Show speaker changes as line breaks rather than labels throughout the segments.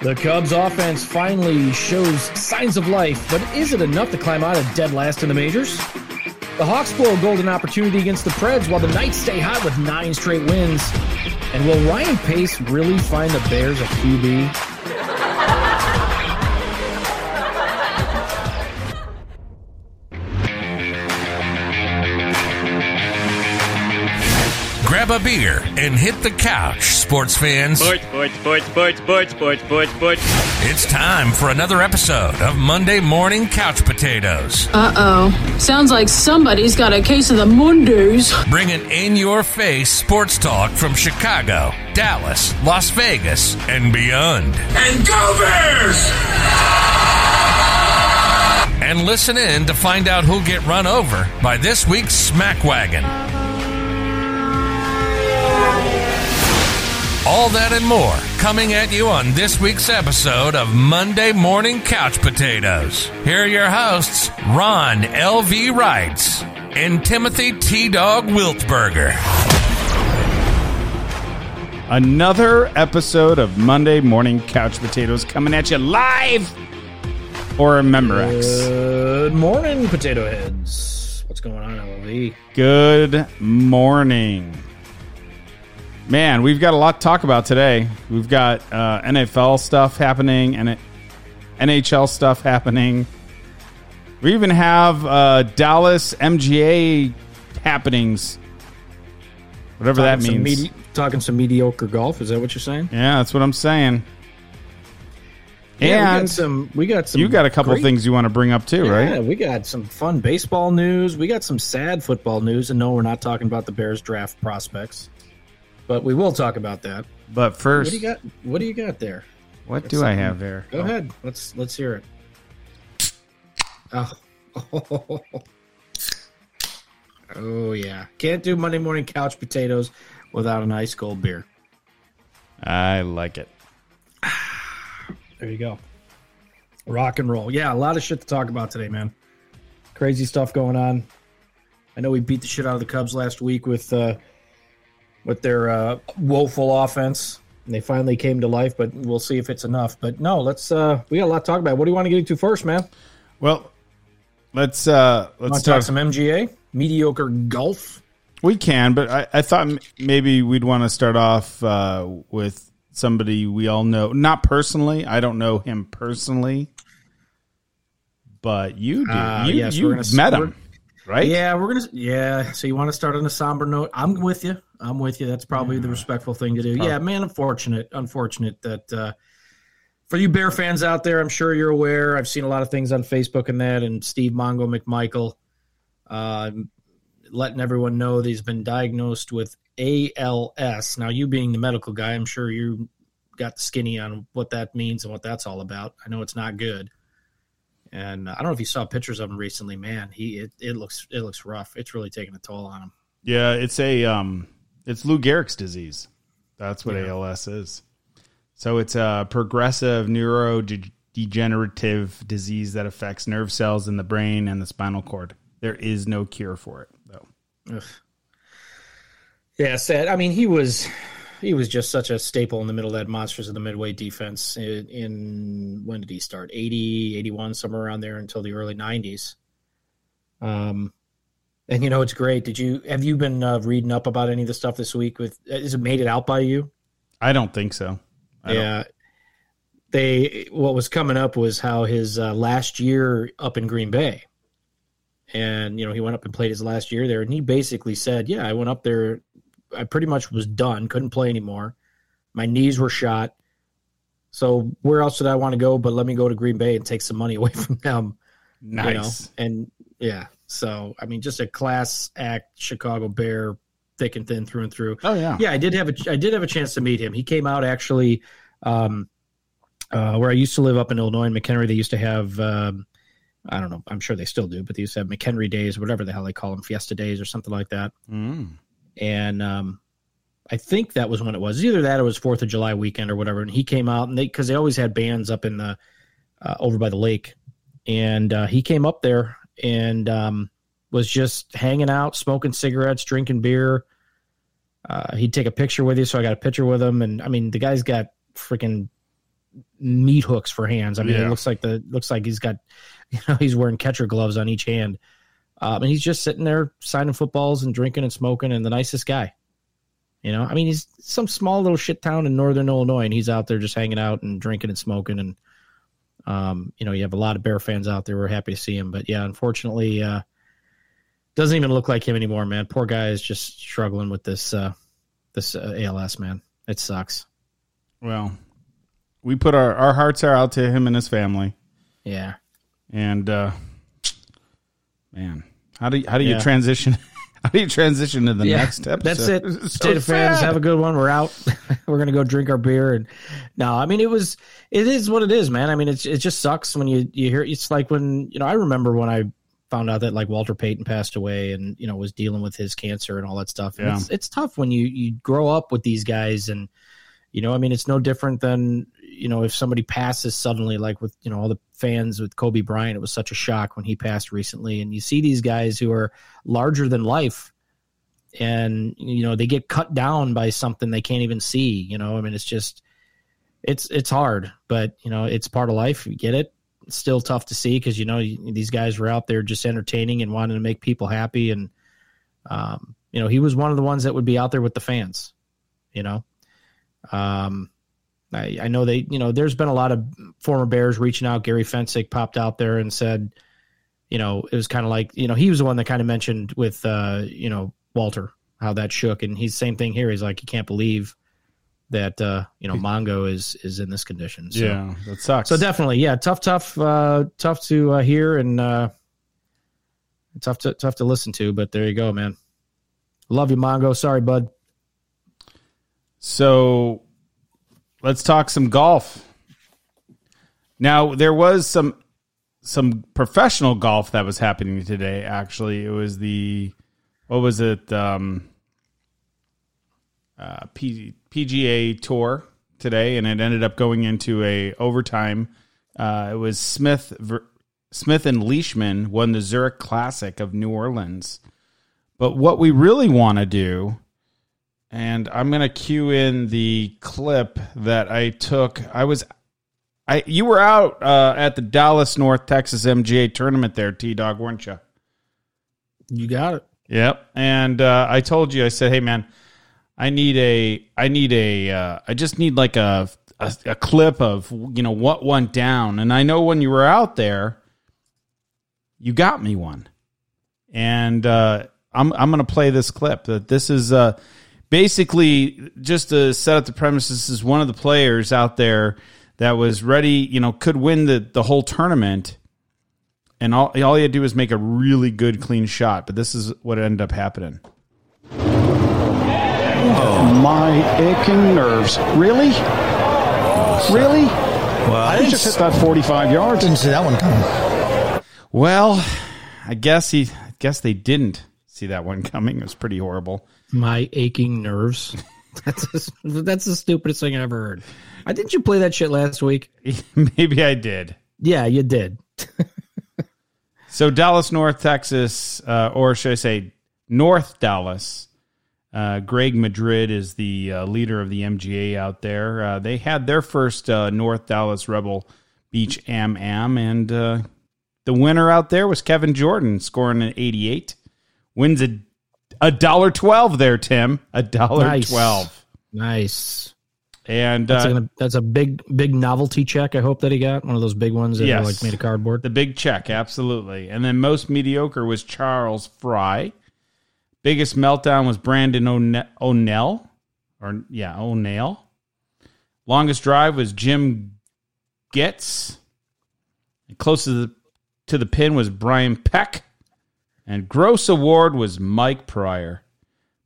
The Cubs offense finally shows signs of life, but is it enough to climb out of dead last in the majors? The Hawks blow a golden opportunity against the Preds while the Knights stay hot with nine straight wins. And will Ryan Pace really find the Bears a QB?
A beer and hit the couch, sports fans.
Sports, sports, sports, sports, sports, sports, sports, sports.
It's time for another episode of Monday Morning Couch Potatoes.
Uh oh. Sounds like somebody's got a case of the Mondays.
Bringing in your face sports talk from Chicago, Dallas, Las Vegas, and beyond.
And go Bears!
And listen in to find out who'll get run over by this week's Smack Wagon. All that and more coming at you on this week's episode of Monday Morning Couch Potatoes. Here are your hosts, Ron L.V. Wrights and Timothy T. Dog Wiltberger.
Another episode of Monday Morning Couch Potatoes coming at you live or Member X.
Good morning, potato heads. What's going on, LV?
Good morning. Man, we've got a lot to talk about today. We've got uh, NFL stuff happening and NHL stuff happening. We even have uh, Dallas MGA happenings. Whatever
Talking
that
some
means.
medi- talking some mediocre golf. Is that what you're saying?
yeah, that's what I'm saying.
Yeah, we
and
got some. We got some.
you got a couple
great-
things you want to bring up too,
Yeah,
right?
Yeah, we got some fun baseball news. We got some sad football news, and no, we're not talking about the Bears draft prospects, but we will talk about that.
But first, What
do you got? What do you got there?
what do I have there?
Go ahead. Let's let's hear it. Oh. oh yeah. Can't do Monday morning couch potatoes without an ice cold beer.
I like it.
There you go. Rock and roll. Yeah, a lot of shit to talk about today, man. Crazy stuff going on. I know we beat the shit out of the Cubs last week with uh, with their uh, woeful offense. And they finally came to life, but we'll see if it's enough. But no, let's uh we got a lot to talk about. What do you want to get into first, man?
Well, let's uh let's
talk
talk.
some MGA? Mediocre golf?
We can, but I, I thought m- maybe we'd want to start off uh, with somebody we all know. Not personally, I don't know him personally, but you do.
Uh,
you
yes,
you
we're gonna-
met him, right?
Yeah, we're gonna. Yeah, so you want to start on a somber note? I'm with you. I'm with you. That's probably the respectful thing to do. Yeah, man. Unfortunate. Unfortunate that uh, for you Bear fans out there, I'm sure you're aware. I've seen a lot of things on Facebook and that, and Steve Mongo McMichael uh, letting everyone know that he's been diagnosed with ALS. Now, you being the medical guy, I'm sure you got the skinny on what that means and what that's all about. I know it's not good. And I don't know if you saw pictures of him recently. Man, he it, it looks it looks rough. It's really taking a toll on him.
Yeah, it's a um, it's Lou Gehrig's disease. That's what
Yeah.
ALS is. So it's a progressive neurodegenerative disease that affects nerve cells in the brain and the spinal cord. There is no cure for it, though.
Ugh. Yeah, sad. I mean, he was he was just such a staple in the middle of that monsters of the midway defense in, in when did he start? 80 81 somewhere around there until the early 90s um and you know it's great. Did you have you been uh, reading up about any of the stuff this week with is it made it out by you?
I don't think so. I don't-
yeah. They what was coming up was how his uh, last year up in green bay. And you know he went up and played his last year there and he basically said yeah i went up there i pretty much was done couldn't play anymore my knees were shot so where else did i want to go but let me go to green bay and take some money away from them you know?
Nice.
and yeah so i mean just a class act chicago bear thick and thin through and through
Oh yeah.
yeah, I did have a I did have a chance to meet him. He came out actually um, uh, where I used to live up in Illinois in McHenry. They used to have um, I don't know. I'm sure they still do, but they used to have McHenry days, whatever the hell they call them, Fiesta days or something like that.
Mm.
And um, I think that was when it was either that or it was Fourth of July weekend or whatever. And he came out and they because they always had bands up in the uh, over by the lake, and uh, he came up there and um, was just hanging out, smoking cigarettes, drinking beer. Uh, he'd take a picture with you, so I got a picture with him, and I mean, the guy's got freaking meat hooks for hands. I mean,
Yeah.
it looks like the looks like he's got, you know, he's wearing catcher gloves on each hand, um, and he's just sitting there signing footballs and drinking and smoking, and the nicest guy. You know, I mean, he's some small little shit town in northern Illinois, and he's out there just hanging out and drinking and smoking, and um, you know, you have a lot of Bear fans out there. We're happy to see him, but yeah, unfortunately, uh, doesn't even look like him anymore, man. Poor guy is just struggling with this uh, this uh, ALS, man. It sucks.
Well, we put our our hearts are out to him and his family,
Yeah.
and uh, man, how do you, how do you
Yeah.
transition? How do you transition to the
Yeah,
next episode?
That's it.
It's so
State of fans, have a good one. We're out. We're gonna go drink our beer and no, I mean it was it is what it is, man. I mean it's it just sucks when you you hear it's like when you know I remember when I found out that like Walter Payton passed away and you know was dealing with his cancer and all that stuff. And
Yeah.
It's it's tough when you you grow up with these guys and you know I mean it's no different than you know if somebody passes suddenly like with you know all the fans with Kobe Bryant it was such a shock when he passed recently. And you see these guys who are larger than life and you know they get cut down by something they can't even see you know? I mean it's just it's it's hard but you know it's part of life. You get it. It's still tough to see because you know these guys were out there just entertaining and wanting to make people happy. And um you know he was one of the ones that would be out there with the fans you know? Um I, I know they, you know, there's been a lot of former Bears reaching out. Gary Fencik popped out there and said, you know, it was kind of like, you know, he was the one that kind of mentioned with, uh, you know, Walter how that shook, and he's same thing here. He's like, you can't believe that, uh, you know, Mongo is is in this condition. So,
yeah, that sucks.
so definitely, yeah, tough, tough, uh, tough to uh, hear and uh, tough to tough to listen to. But there you go, man. Love you, Mongo. Sorry, bud.
So let's talk some golf. Now there was some some professional golf that was happening today. Actually, it was the what was it? Um, uh, P, PGA Tour today, and it ended up going into a overtime. Uh, it was Smith Smith and Leishman won the Zurich Classic of New Orleans. But what we really want to do and I'm gonna cue in the clip that I took. I was, I you were out uh, at the Dallas North Texas MGA tournament there, T Dog, weren't you?
You got it.
Yep. And uh, I told you, I said, hey man, I need a, I need a, uh, I just need like a, a a clip of you know what went down. And I know when you were out there, you got me one, and uh, I'm I'm gonna play this clip. That this is uh, basically just to set up the premise. This is one of the players out there that was ready, you know, could win the the whole tournament and all all you had to do was make a really good clean shot. But this is what ended up happening.
My aching nerves. Really? Really?
Well, I
I
didn't,
just hit that 45 yards.
didn't see that one coming.
Well, I guess he, I guess they didn't see that one coming. It was pretty horrible.
My aching nerves. That's the, that's the stupidest thing I ever heard. I didn't you play that shit last week?
Maybe I did.
Yeah, you did.
So Dallas, North Texas, uh, or should I say North Dallas? Uh, Greg Madrid is the uh, leader of the MGA out there. Uh, they had their first uh, North Dallas Rebel Beach Am Am, and uh, the winner out there was Kevin Jordan, scoring an 88. Wins a a dollar twelve there, Tim. A dollar
Nice.
twelve,
Nice.
and
That's,
uh,
a, that's a big big novelty check. I hope that he got one of those big ones that
Yes.
like made of cardboard.
The big check, absolutely. And then most mediocre was Charles Fry. Biggest meltdown was Brandon O'Ne- O'Neill, or yeah, O'Neill. Longest drive was Jim Getz. Closest to the, to the pin was Brian Peck, and gross award was Mike Pryor.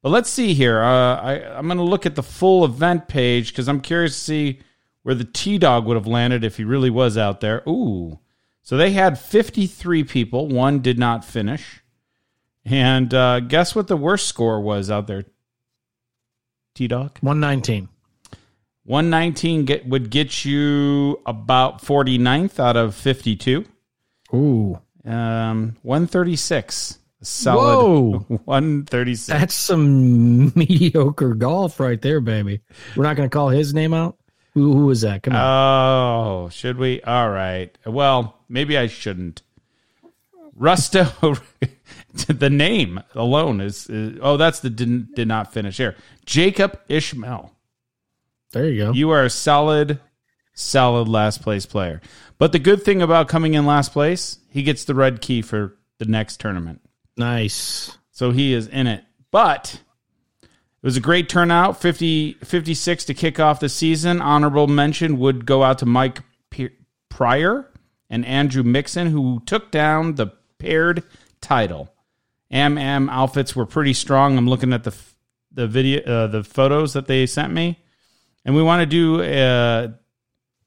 But let's see here. Uh, I, I'm going to look at the full event page because I'm curious to see where the T Dog would have landed if he really was out there. Ooh. So they had 53 people. One did not finish. And uh, guess what the worst score was out there, T Dog?
One nineteen.
119 get, would get you about 49th out of 52.
Ooh,
Um, 136. Solid
Whoa.
136.
that's some mediocre golf right there, baby. We're not going to call his name out. Who, who is that? Come on.
Oh, should we? All right. Well, maybe I shouldn't. Rusto, the name alone is, is oh, that's the didn't did not finish here. Jacob Ishmael.
there you go.
You are a solid, solid last place player. But the good thing about coming in last place, he gets the red key for the next tournament.
nice.
So he is in it. But it was a great turnout 50, 56 to kick off the season. Honorable mention would go out to Mike Pryor and Andrew Mixon, who took down the paired title. Am outfits were pretty strong. I'm looking at the the video, uh, the photos that they sent me, and we want to do uh,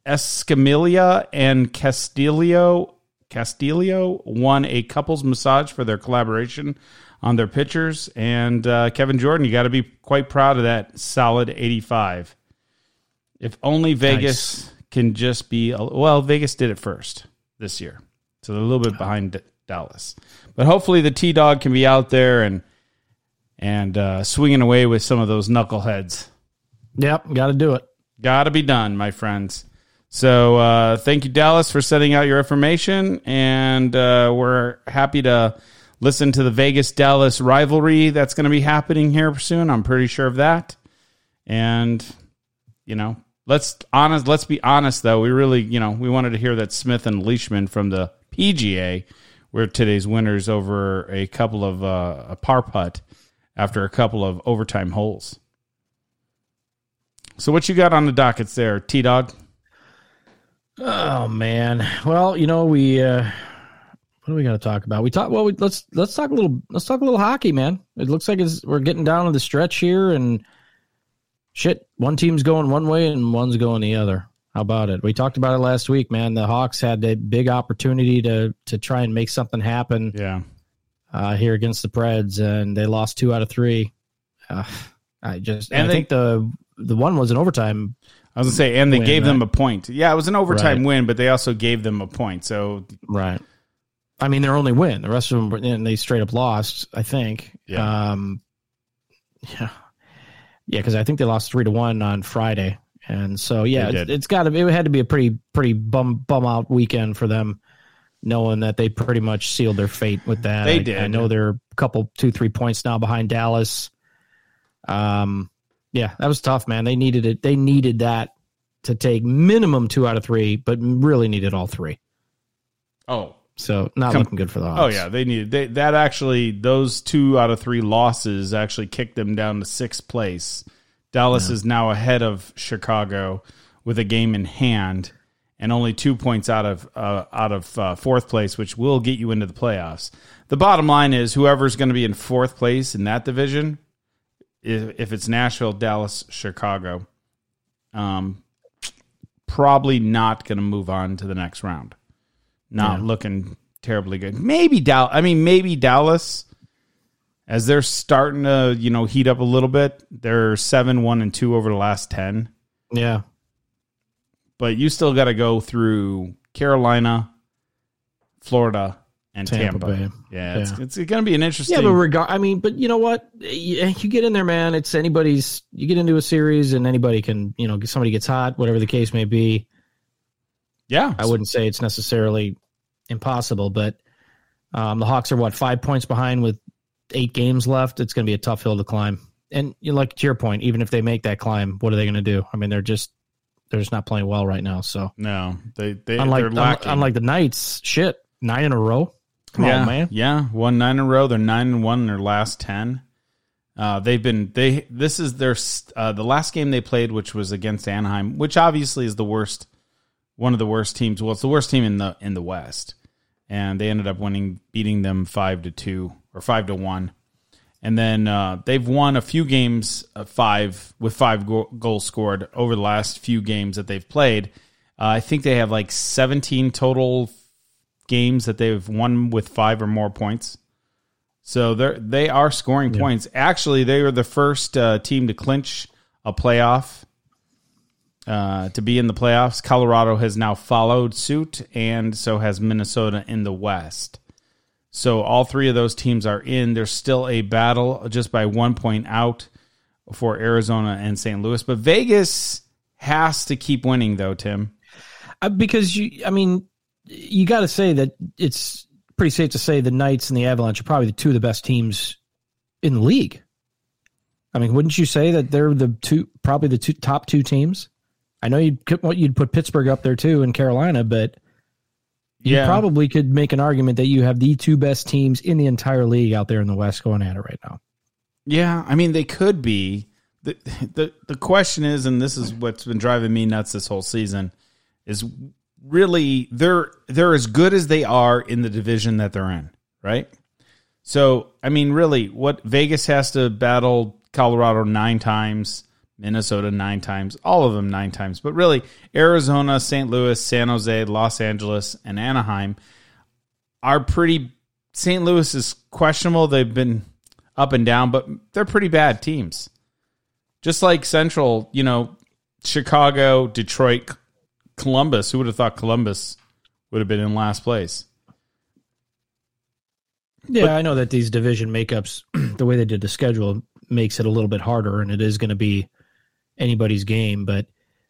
Escamilla and Castillo. Castillo won a couples massage for their collaboration on their pictures, and uh, Kevin Jordan, you got to be quite proud of that solid 85. If only Vegas can just be a, well, Vegas did it first this year, so they're a little bit behind Dallas, but hopefully the T Dog can be out there and and uh, swinging away with some of those knuckleheads.
Yep, got to do it.
Got to be done, my friends. So uh, thank you, Dallas, for sending out your information, and uh, we're happy to listen to the Vegas Dallas rivalry that's going to be happening here soon. I'm pretty sure of that. And you know, let's honest. Let's be honest, though. We really, you know, we wanted to hear that Smith and Leishman from the PGA were today's winners over a couple of uh, a par putt after a couple of overtime holes. So what you got on the dockets there, T Dog?
Oh man. Well, you know we. uh What do we got to talk about? We talk. Well, we, let's let's talk a little. Let's talk a little hockey, man. It looks like it's, we're getting down to the stretch here, and shit, one team's going one way and one's going the other. How about it? We talked about it last week, man. The Hawks had a big opportunity to to try and make something happen
Yeah.
uh, here against the Preds, and they lost two out of three. Uh, I just,
And
I
they-
think the the one was an overtime.
I was gonna say, and they
Win,
gave them a point. Yeah, it was an overtime
Right.
win, but they also gave them a point. So
Right. I mean, their only win. The rest of them, and they straight up lost. I think.
Yeah.
Um, yeah. Yeah, because I think they lost three to one on Friday, and so yeah, it's, it's got to. It had to be a pretty pretty bum bum out weekend for them, knowing that they pretty much sealed their fate with that.
They
I,
did.
I know they're a couple two three points now behind Dallas. Um, yeah, that was tough, man. They needed it. They needed that to take minimum two out of three, but really needed all three.
oh
So not looking good for the Hawks.
oh yeah, they needed they, that. Actually, those two out of three losses actually kicked them down to sixth place. Dallas is now ahead of Chicago with a game in hand and only two points out of uh, out of uh, fourth place, which will get you into the playoffs. The bottom line is whoever's going to be in fourth place in that division, if, if it's Nashville, Dallas, Chicago, um, probably not going to move on to the next round. Not looking terribly good. Maybe Dallas. I mean, maybe Dallas, as they're starting to you know heat up a little bit. They're seven, one, and two over the last ten
Yeah.
but you still got to go through Carolina, Florida, and Tampa.
Tampa Bay.
Yeah, it's,
Yeah.
it's going to be an interesting.
Yeah, but regard. I mean, but you know what? You, you get in there, man. It's anybody's. You get into a series, and anybody can. You know, somebody gets hot, whatever the case may be.
yeah,
I wouldn't say it's necessarily impossible, but um, the Hawks are what five points behind with eight games left. It's going to be a tough hill to climb. And you know, like to your point, even if they make that climb, what are they going to do? I mean, they're just they're just not playing well right now. So
no, they they
unlike
they're lacking.
unlike the Knights, shit, nine in a row. Come
yeah,
on, man.
yeah, one nine in a row. They're nine and one in their last ten. Uh, they've been they. This is their uh, the last game they played, which was against Anaheim, which obviously is the worst, one of the worst teams. Well, it's the worst team in the in the West, and they ended up winning, beating them five to two or five to one. And then uh, they've won a few games, uh, five with five go- goals scored over the last few games that they've played. Uh, I think they have like 17 total games that they've won with five or more points. So they're they are scoring points. Actually, they were the first uh, team to clinch a playoff uh, to be in the playoffs. Colorado has now followed suit, and so has Minnesota in the West. So all three of those teams are in. There's still a battle just by one point out for Arizona and St. Louis. But Vegas has to keep winning though, Tim.
Uh, because you, I mean, you got to say that it's pretty safe to say the Knights and the Avalanche are probably the two of the best teams in the league. I mean, wouldn't you say that they're the two, probably the two top two teams? I know you'd you'd put Pittsburgh up there too in Carolina, but you probably could make an argument that you have the two best teams in the entire league out there in the West going at it right now.
Yeah, I mean they could be. the the The question is, and this is what's been driving me nuts this whole season, is really they're they're as good as they are in the division that they're in, right? So I mean, really, what Vegas has to battle Colorado nine times, Minnesota nine times, all of them nine times, but really Arizona, St. Louis, San Jose, Los Angeles, and Anaheim are pretty. St. Louis is questionable. They've been up and down, but they're pretty bad teams. Just like Central, you know, Chicago, Detroit, Columbus. Who would have thought Columbus would have been in last place?
Yeah, I know that these division makeups, the way they did the schedule, makes it a little bit harder, and it is going to be anybody's game. But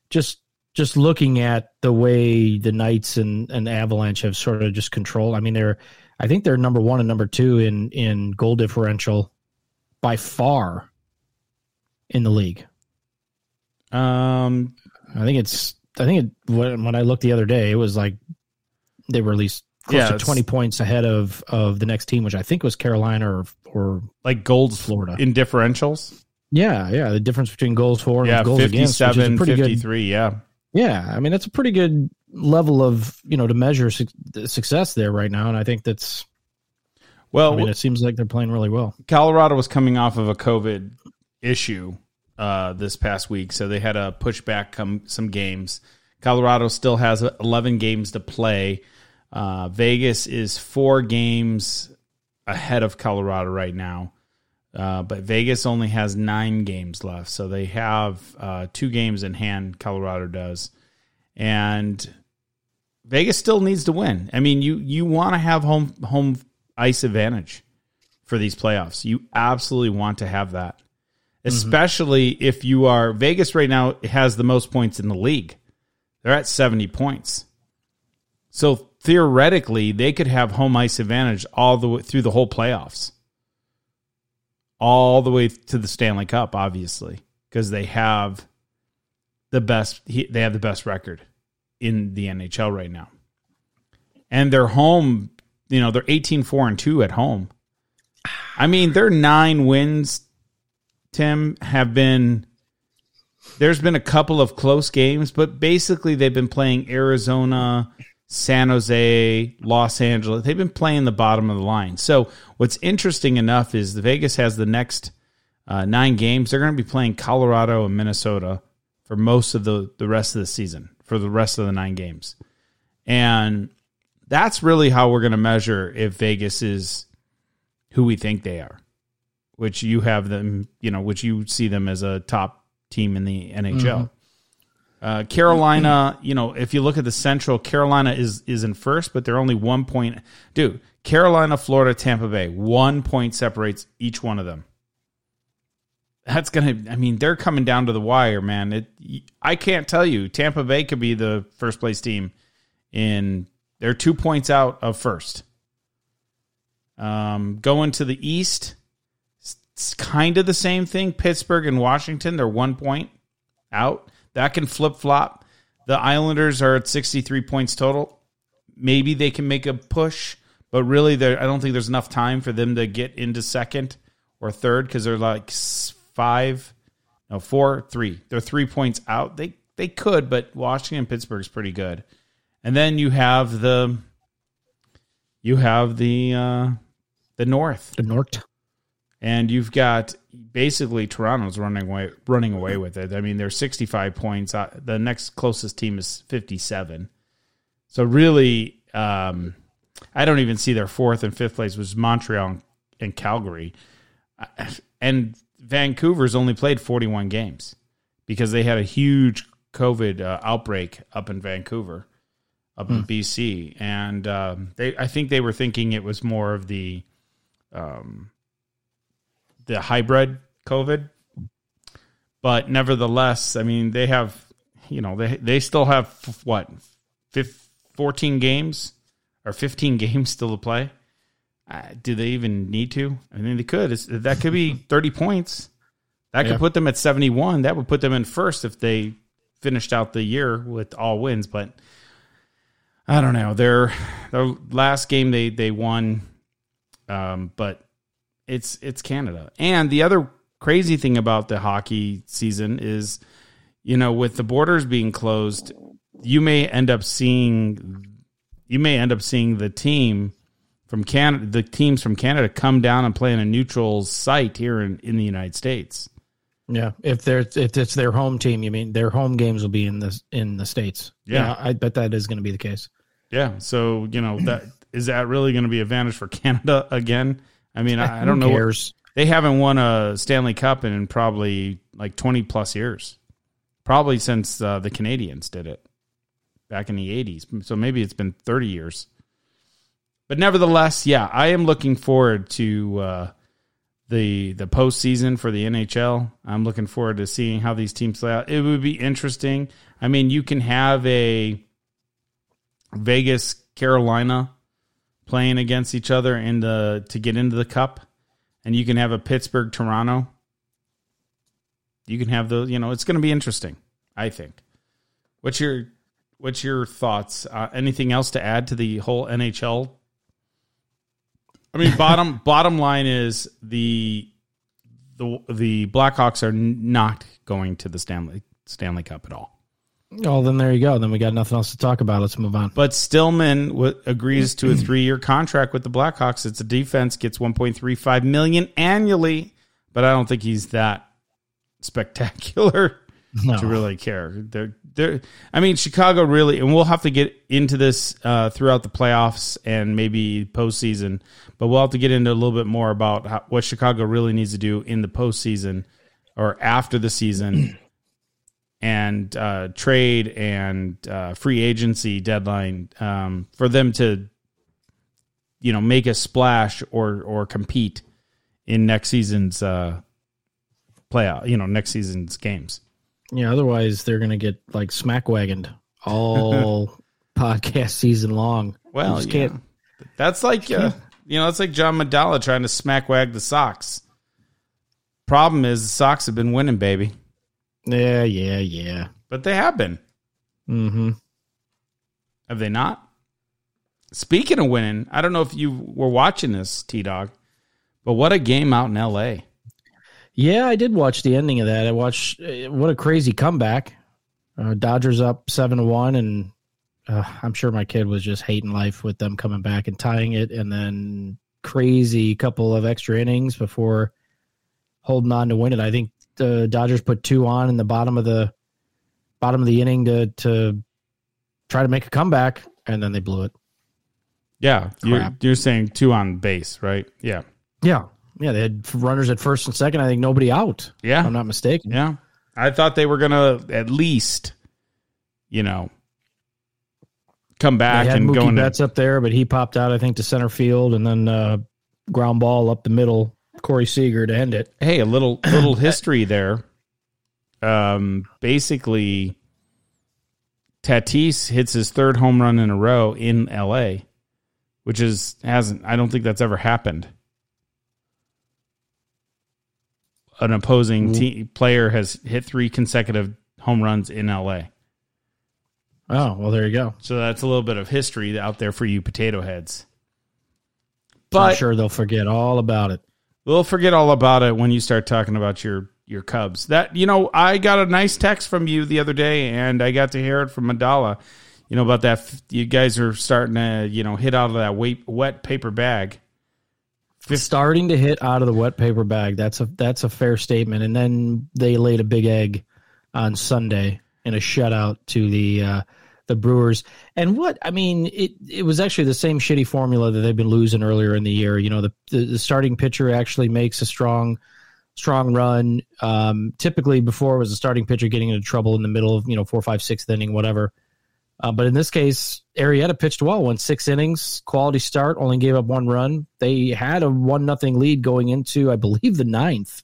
just just looking at the way the Knights and, and Avalanche have sort of just controlled. I mean, they're I think they're number one and number two in in goal differential by far in the league.
Um,
I think it's I think it when, when I looked the other day, it was like they were at least close
Yeah,
to twenty points ahead of of the next team, which I think was Carolina or or
like gold
Florida.
in differentials.
Yeah, yeah. The difference between goals for and
Yeah,
goals against, which is a
57,
pretty good.
Yeah.
Yeah, I mean that's a pretty good level of you know to measure su- success there right now, and I think that's.
Well,
I mean, it seems like they're playing really well.
Colorado was coming off of a COVID issue uh, this past week, so they had to push back come, some games. Colorado still has 11 games to play. Uh, Vegas is four games ahead of Colorado right now, uh, but Vegas only has nine games left, so they have uh, two games in hand. Colorado does, and Vegas still needs to win. I mean, you you want to have home home ice advantage for these playoffs. You absolutely want to have that. Mm-hmm. Especially if you are Vegas right now has the most points in the league. They're at 70 points. So theoretically, they could have home ice advantage all the way through the whole playoffs. All the way to the Stanley Cup obviously, because they have the best they have the best record in the NHL right now. And they're home you know, they're 18 4 and 2 at home. I mean, they're nine wins, Tim, have been. There's been a couple of close games, but basically they've been playing Arizona, San Jose, Los Angeles. They've been playing the bottom of the line. So what's interesting enough is the Vegas has the next uh, nine games. They're going to be playing Colorado and Minnesota for most of the the rest of the season, for the rest of the nine games, and that's really how we're going to measure if Vegas is who we think they are, which you have them, you know, which you see them as a top team in the NHL. Uh, Carolina, you know, if you look at the Central, Carolina is is in first, but they're only one point. Dude, Carolina, Florida, Tampa Bay, one point separates each one of them. That's gonna. I mean, they're coming down to the wire, man. It. I can't tell you. Tampa Bay could be the first place team in they're two points out of first. Um, going to the East, it's kind of the same thing. Pittsburgh and Washington, they're one point out. That can flip flop. The Islanders are at 63 points total. Maybe they can make a push, but really, I don't think there's enough time for them to get into second or third because they're like five, no four, three. They're three points out. They they could, but Washington and Pittsburgh's pretty good. And then you have the you have the uh, the North,
The Nort.
And you've got basically Toronto's running away running away with it. I mean, they're 65 points. Uh, The next closest team is 57. So really, um, I don't even see their fourth and fifth place was Montreal and- Calgary, Uh, and Vancouver's only played 41 games because they had a huge COVID uh, outbreak up in Vancouver, up in BC, and um, they I think they were thinking it was more of the um, the hybrid COVID, but nevertheless, I mean they have you know, they they still have what, 14 games or 15 games still to play. Uh, do they even need to? I mean, they could. It's, that could be 30 points. That could
Yeah.
put them at 71. That would put them in first if they finished out the year with all wins. But I don't know. Their the last game they they won, um, but it's it's Canada. And the other crazy thing about the hockey season is, you know, with the borders being closed, you may end up seeing you may end up seeing the team from Canada, the teams from Canada come down and play in a neutral site here in, in the United States.
Yeah, if they're if it's their home team, you mean their home games will be in the in the states.
Yeah.
I bet that is going to be the case.
Yeah. So, you know, that is that really going to be advantage for Canada again? I mean, I, I don't know. what- they haven't won a Stanley Cup in probably like 20 plus years. Probably since uh, the Canadiens did it back in the 80s. So maybe it's been 30 years. But nevertheless, yeah, I am looking forward to uh, the the postseason for the NHL. I'm looking forward to seeing how these teams play out. It would be interesting. I mean, you can have a Vegas Carolina playing against each other in the to get into the cup, and you can have a Pittsburgh Toronto. You can have those. You know, it's going to be interesting. I think. What's your What's your thoughts? Uh, anything else to add to the whole NHL? I mean, bottom bottom line is the the the Blackhawks are not going to the Stanley Stanley Cup at all.
Oh, then there you go. Then we got nothing else to talk about. Let's move on.
But Stillman w- agrees to a three-year contract with the Blackhawks. It's a defense gets 1.35 million annually, but I don't think he's that spectacular
No.
to really care. They're, they're, I mean, Chicago really, and we'll have to get into this uh, throughout the playoffs and maybe postseason, but we'll have to get into a little bit more about how, what Chicago really needs to do in the postseason or after the season and uh, trade and uh, free agency deadline um, for them to, you know, make a splash or or compete in next season's uh, playoff. You know, next season's games.
Yeah, otherwise they're going to get like smack wagoned all podcast season long.
Well,
You just
yeah.
can't.
That's like uh, you know, that's like John Madala trying to smack wag the Sox. Problem is, the Sox have been winning, baby,
Yeah, yeah, yeah.
but they have been.
Mm-hmm.
Have they not? Speaking of winning, I don't know if you were watching this, T Dog, but what a game out in L.A.
Yeah, I did watch the ending of that. I watched uh, what a crazy comeback. Uh, Dodgers up seven to one, and uh, I'm sure my kid was just hating life with them coming back and tying it, and then crazy couple of extra innings before holding on to win it. I think the Dodgers put two on in the bottom of the bottom of the inning to to try to make a comeback, and then they blew it.
Yeah, you're, you're saying two on base, right? Yeah,
Yeah, yeah, they had runners at first and second. I think nobody out.
yeah,
if I'm not mistaken.
yeah. I thought they were gonna at least, you know, come back and go
Mookie
into
Betts up there, but he popped out, I think, to center field, and then uh, ground ball up the middle. Corey Seager to end it.
hey, a little little history there. Um, basically, Tatis hits his third home run in a row in L.A., which is hasn't. I don't think that's ever happened. An opposing te- player has hit three consecutive home runs in L.A.
Oh well, there you go.
So that's a little bit of history out there for you potato heads. But I'm
sure they'll forget all about it.
We'll forget all about it when you start talking about your your Cubs. That you know, I got a nice text from you the other day, and I got to hear it from Mandala. You know about that. You guys are starting to you know hit out of that wet, wet paper bag.
Starting to hit out of the wet paper bag. That's a that's a fair statement. And then they laid a big egg on Sunday in a shutout to the uh, the Brewers. And what I mean, it it was actually the same shitty formula that they've been losing earlier in the year. You know, the the, the starting pitcher actually makes a strong strong run. Um, typically, before was a starting pitcher getting into trouble in the middle of you know four, five, sixth inning, whatever. Uh, but in this case, Arrieta pitched well, went six innings, quality start, only gave up one run. They had a one nothing lead going into, I believe, the ninth.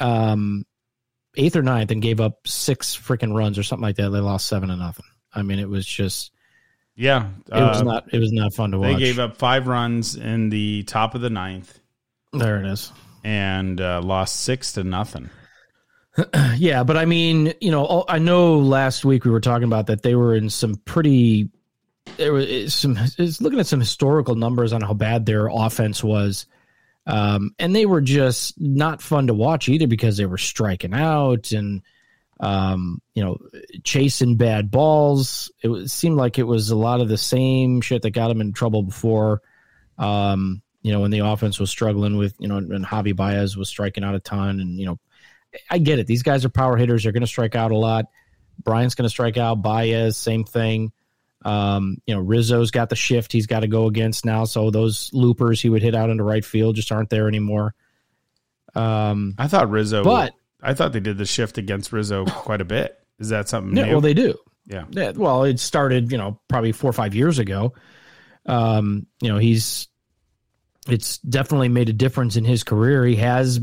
Um, eighth or ninth and gave up six freaking runs or something like that. They lost seven to nothing. I mean, it was just
Yeah,
it was
uh,
not it was not fun to
They
watch.
They gave up five runs in the top of the ninth
there it is.
and uh, lost six to nothing.
Yeah, but I mean, you know, I know last week we were talking about that they were in some pretty. There was some it's looking at some historical numbers on how bad their offense was, um, and they were just not fun to watch either because they were striking out and, um, you know, chasing bad balls. It, was, seemed like it was a lot of the same shit that got them in trouble before. Um, you know, when the offense was struggling with, you know, and Javi Baez was striking out a ton, and you know, I get it. These guys are power hitters. They're going to strike out a lot. Bryant's going to strike out. Baez, same thing. Um, you know, Rizzo's got the shift he's got to go against now. So those loopers he would hit out into right field just aren't there anymore. Um,
I thought Rizzo,
But-
I thought they did the shift against Rizzo quite a bit. Is that something
yeah,
new?
well, they do.
yeah.
Yeah, well, it started, you know, probably four or five years ago. Um, you know, he's it's definitely made a difference in his career. He has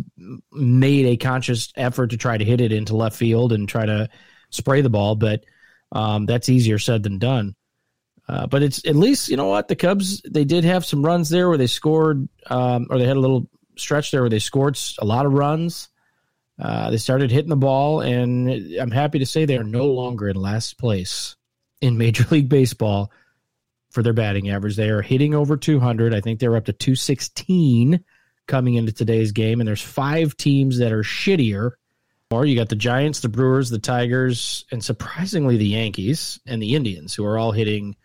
made a conscious effort to try to hit it into left field and try to spray the ball, but um, that's easier said than done. Uh, but it's at least you know what the Cubs they did have some runs there where they scored, um, or they had a little stretch there where they scored a lot of runs. Uh, they started hitting the ball, and I'm happy to say they are no longer in last place in Major League Baseball for their batting average. They are hitting over 200. I think they're up to 216 coming into today's game, and there's five teams that are shittier. Or you got the Giants, the Brewers, the Tigers, and surprisingly the Yankees and the Indians, who are all hitting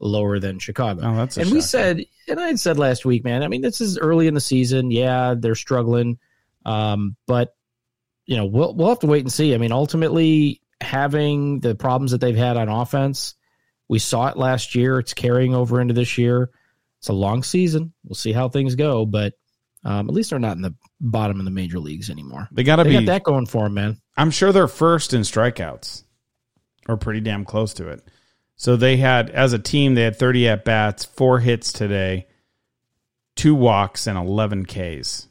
lower than Chicago.
Oh, that's
and we said, and I had said last week, man. I mean, this is early in the season. Yeah, they're struggling, um, but you know, we'll we'll have to wait and see. I mean, ultimately, having the problems that they've had on offense, we saw it last year. It's carrying over into this year. It's a long season. We'll see how things go, but um, at least they're not in the bottom of the major leagues anymore.
They got to be.
got that going for them, man.
I'm sure they're first in strikeouts, or pretty damn close to it. So they had, as a team, they had 30 at bats, four hits today, two walks, and 11 Ks.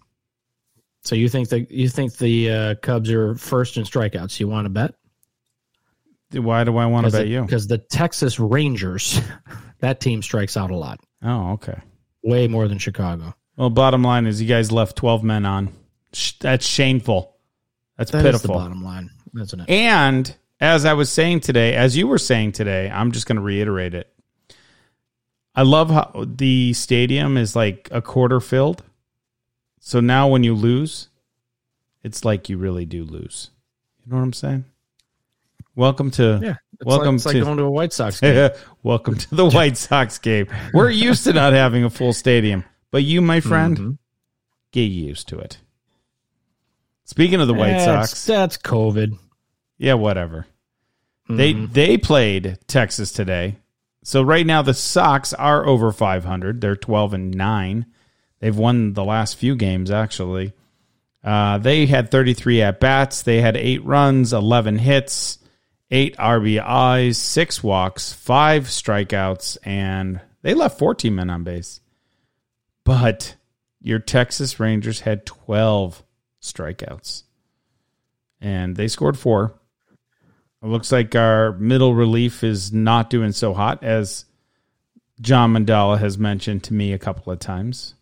So you think the you think the uh, Cubs are first in strikeouts? You want to bet?
Why do I want to bet you?
Because the Texas Rangers, that team strikes out a lot,
Oh, okay.
way more than Chicago.
Well, bottom line is you guys left 12 men on. That's shameful. That's
That the
pitiful.
bottom line, isn't it?
And as I was saying today, as you were saying today, I'm just going to reiterate it. I love how the stadium is like a quarter filled. So now when you lose, it's like you really do lose. You know what I'm saying? Welcome to
Yeah, it's
welcome
like, it's like
to
going to a White Sox game.
welcome to the White Sox game. We're used to not having a full stadium, but you, my friend,
Mhm.
get used to it. Speaking of the White
That's-
Sox,
That's COVID.
Yeah, whatever. They they played Texas today. So right now the Sox are over 500. They're 12 and 9. They've won the last few games actually. Uh, they had 33 at bats. They had 8 runs, 11 hits, 8 RBIs, 6 walks, 5 strikeouts and they left 14 men on base. But your Texas Rangers had 12 strikeouts. And they scored 4. It looks like our middle relief is not doing so hot, as John Mandala has mentioned to me a couple of times.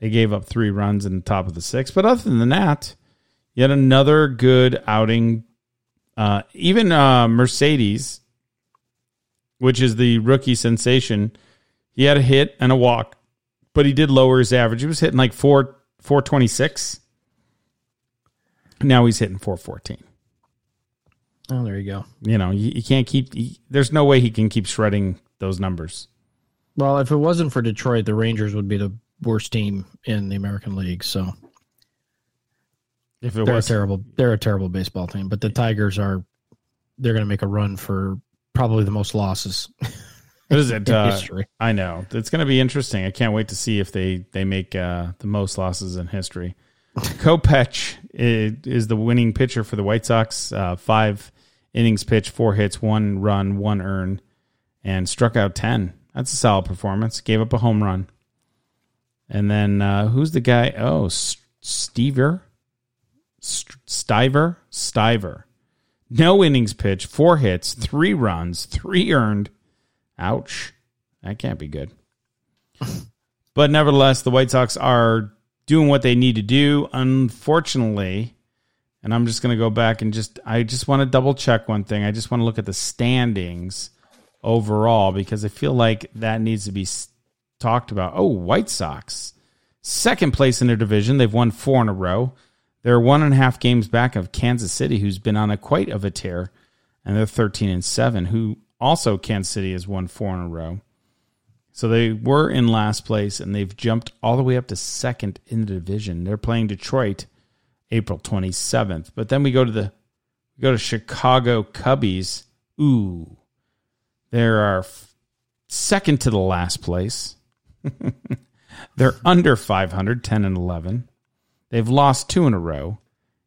They gave up three runs in the top of the sixth, but other than that, yet another good outing. Uh, even uh, Mercedes, which is the rookie sensation, he had a hit and a walk, but he did lower his average. He was hitting like four four twenty six. Now he's hitting four fourteen
Oh, there you go.
you know, you, you can't keep. He, there's no way he can keep shredding those numbers.
Well, if it wasn't for Detroit, the Rangers would be the worst team in the American League. So
If it
they're
was
terrible. They're a terrible baseball team. But the Tigers are. They're going to make a run for probably the most losses
what is it? Uh,
history.
I know it's going to be interesting. I can't wait to see if they they make uh, the most losses in history. Kopech is, is the winning pitcher for the White Sox. Uh, five innings pitched, four hits, one run, one earn, and struck out ten. That's a solid performance. Gave up a home run. And then uh, who's the guy? Oh, Stever. Stiver, Stiver. No innings pitched, four hits, three runs, three earned. Ouch. That can't be good. but nevertheless, the White Sox are doing what they need to do. Unfortunately, and I'm just going to go back and just, I just want to double check one thing. I just want to look at the standings overall because I feel like that needs to be talked about. Oh, White Sox, second place in their division. They've won four in a row. They're one and a half games back of Kansas City, who's been on a quite of a tear, and they're 13 and seven. Who also Kansas City has won four in a row. So they were in last place, and they've jumped all the way up to second in the division. They're playing Detroit April 27th. But then we go to the we go to Chicago Cubbies. Ooh, there are second to the last place. they're under 500, 10 and 11. They've lost two in a row,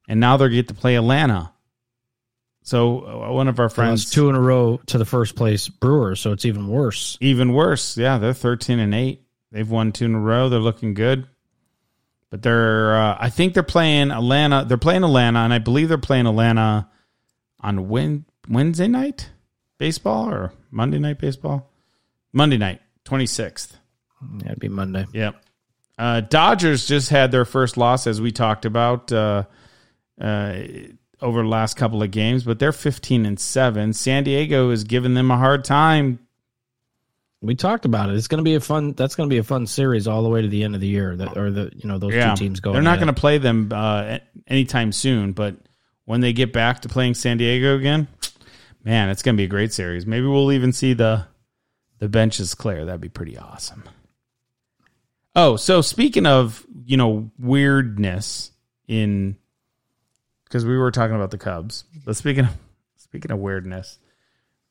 and now they get to play Atlanta. So uh, one of our friends
two in a row to the first place Brewers, so it's even worse.
Even worse, yeah. They're thirteen and eight. They've won two in a row. They're looking good, but they're. Uh, I think they're playing Atlanta. They're playing Atlanta, and I believe they're playing Atlanta on Wed Wednesday night baseball or Monday night baseball. Monday night, twenty sixth.
Yeah, it'd be Monday.
Yep. Uh, Dodgers just had their first loss, as we talked about uh, uh, over the last couple of games, but they're 15 and 7. San Diego is giving them a hard time.
We talked about it. It's going to be a fun. That's going to be a fun series all the way to the end of the year. That or the you know those yeah, two teams going.
They're not going to play them uh, anytime soon, but when they get back to playing San Diego again, man, it's going to be a great series. Maybe we'll even see the the benches clear. That'd be pretty awesome. Oh, so speaking of, you know, weirdness in because we were talking about the Cubs. But speaking of speaking of weirdness,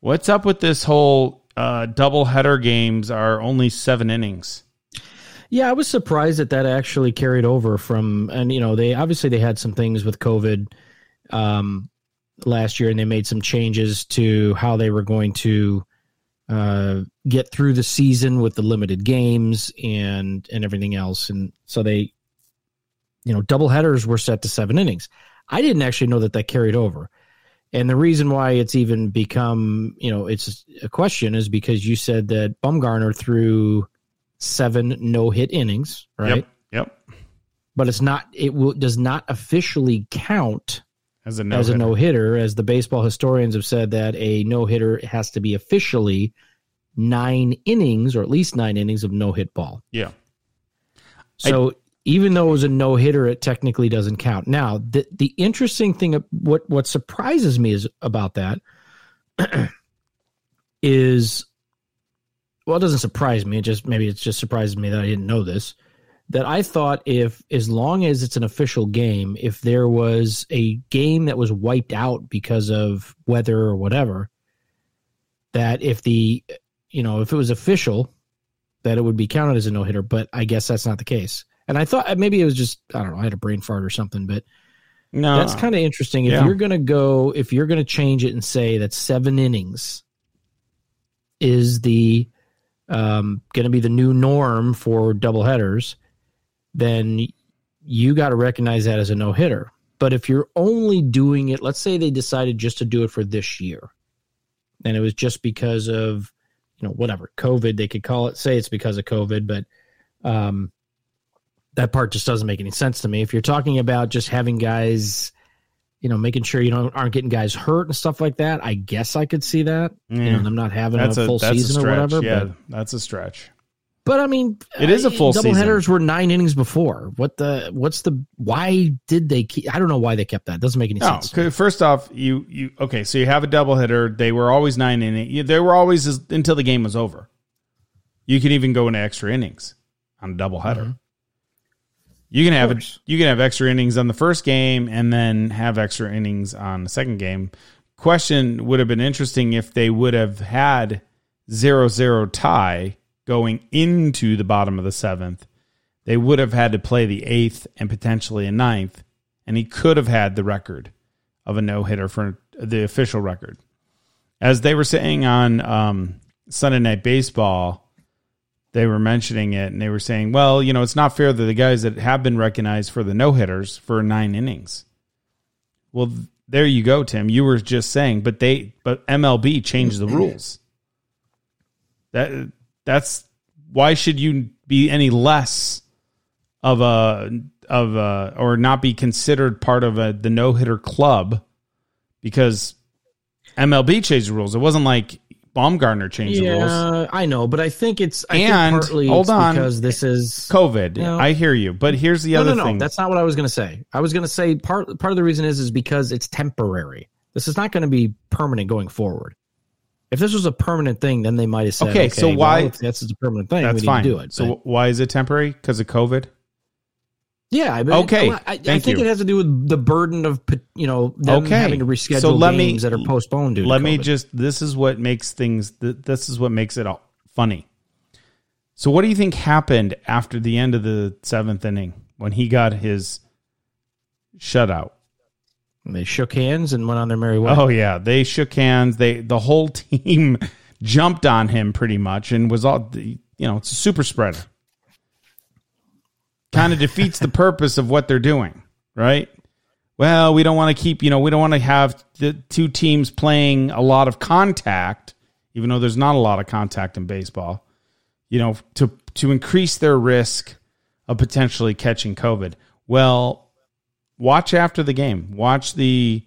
what's up with this whole uh, double header games are only seven innings?
Yeah, I was surprised that that actually carried over from, and you know, they obviously they had some things with COVID um, last year, and they made some changes to how they were going to uh, get through the season with the limited games and and everything else. And so they, you know, double headers were set to seven innings. I didn't actually know that that carried over. And the reason why it's even become, you know, it's a question is because you said that Bumgarner threw seven no hit innings, right?
Yep. Yep.
But it's not. It will, does not officially count
as a no
as a no hitter, as the baseball historians have said that a no hitter has to be officially nine innings or at least nine innings of no hit ball.
Yeah.
So I, even though it was a no hitter, it technically doesn't count. Now, the the interesting thing, uh, what what surprises me is about that is, well, it doesn't surprise me. It just maybe it just surprises me that I didn't know this that I thought if as long as it's an official game, if there was a game that was wiped out because of weather or whatever, that if the you know if it was official, that it would be counted as a no hitter. But I guess that's not the case. And I thought maybe it was just I don't know I had a brain fart or something, but no, that's kind of interesting. If yeah. you're gonna go, if you're gonna change it and say that seven innings is the um, going to be the new norm for double headers then you got to recognize that as a no hitter. But if you're only doing it, let's say they decided just to do it for this year, and it was just because of, you know, whatever, COVID, they could call it, say it's because of COVID, but um, that part just doesn't make any sense to me. If you're talking about just having guys, you know, making sure you don't aren't getting guys hurt and stuff like that, I guess I could see that. Mm. You know, them not having that's a full a, season or whatever.
Yeah, but, that's a stretch.
But I mean,
it is a full
double season. headers were nine innings before. What the? What's the? Why did they keep? I don't know why they kept that. It doesn't make any no,
sense. First off, you you okay? So you have a double hitter. They were always nine innings. They were always until the game was over. You can even go into extra innings on a double header. Mm-hmm. You can have you can have extra innings on the first game and then have extra innings on the second game. Question would have been interesting if they would have had zero zero tie going into the bottom of the seventh, they would have had to play the eighth and potentially a ninth, and he could have had the record of a no hitter for the official record. As they were saying on um, Sunday Night Baseball, they were mentioning it and they were saying, well, you know, it's not fair that the guys that have been recognized for the no hitters for nine innings. well, there you go, Tim. You were just saying, but they, but MLB changed the rules. That that's why should you be any less of a of a or not be considered part of a the no hitter club because MLB changed the rules. It wasn't like Bumgarner changed the rules.
Yeah, I know, but I think it's I think
And
partly
hold
it's
on.
because this is
COVID.
No.
I hear you, but here's the
no,
other
no, no.
thing.
That's not what I was going to say. I was going to say part part of the reason is is because it's temporary. This is not going to be permanent going forward. If this was a permanent thing, then they might have said,
Okay,
"Okay,
so
well,
why-
this is a permanent thing?
That's
we
fine.
do it."
So
But-
why is it temporary? Because of COVID?
Yeah, I mean,
Okay,
I, I
thank
think
you.
it has to do with the burden of you know them
Okay.
having to reschedule
So let me-
games that are postponed. Due to
Let me just. This is what makes things. This is what makes it all funny. So, what do you think happened after the end of the seventh inning when he got his shutout?
they shook hands and went on their merry way.
Oh yeah, they shook hands. They the whole team jumped on him pretty much and was all you know. It's a super spreader. Kind of defeats the purpose of what they're doing, right? Well, we don't want to keep you know we don't want to have the two teams playing a lot of contact, even though there's not a lot of contact in baseball. You know, to to increase their risk of potentially catching COVID. Well, watch after the game. Watch the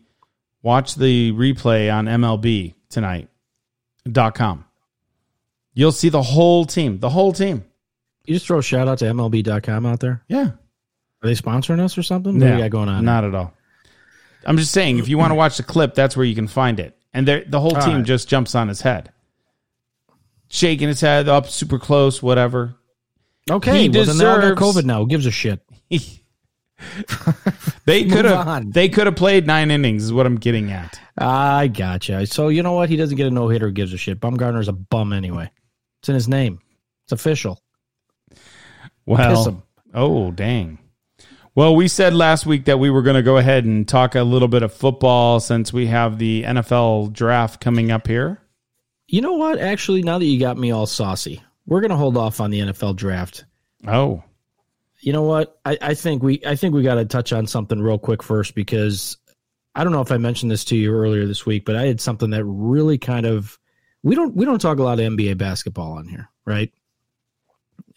watch the replay on MLB tonight dot com. You'll see the whole team, the whole team.
You just throw a shout out to MLB.com out there.
Yeah,
Are they sponsoring us or something? What do you got going on?
Not at all. I'm just saying, if you want to watch the clip, that's where you can find it. And the whole
All
team
right.
just jumps on his head, shaking his head up, super close, whatever.
okay,
He
well, then they
deserves-
COVID now. Who gives a shit?
they could have they could have played nine innings. Is what I'm getting at.
I gotcha. So you know what? He doesn't get a no hitter. Gives a shit. Bumgarner's a bum anyway. It's in his name. It's official.
Well, oh dang. Well, we said last week that we were going to go ahead and talk a little bit of football since we have the NFL draft coming up here.
You know what? Actually, now that you got me all saucy, we're gonna hold off on the NFL draft.
Oh,
You know what? I, I think we I think we got to touch on something real quick first because I don't know if I mentioned this to you earlier this week, but I had something that really kind of we don't we don't talk a lot of NBA basketball on here, right?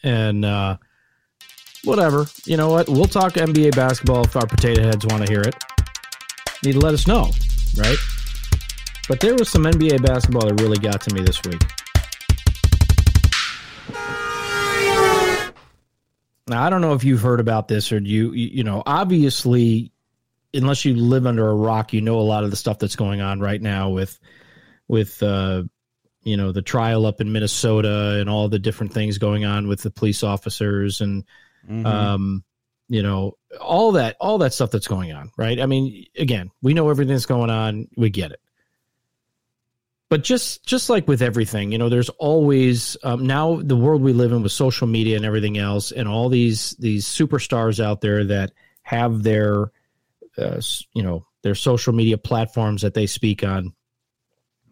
And uh whatever. You know what? We'll talk NBA basketball if our potato heads want to hear it. Need to let us know, right? But there was some NBA basketball that really got to me this week. Now I don't know if you've heard about this or you you know obviously unless you live under a rock you know a lot of the stuff that's going on right now with with uh you know the trial up in Minnesota and all the different things going on with the police officers and um you know all that all that stuff that's going on right? I mean again we know everything that's going on. We get it. But just just like with everything you know there's always um, now the world we live in with social media and everything else and all these these superstars out there that have their uh, you know their social media platforms that they speak on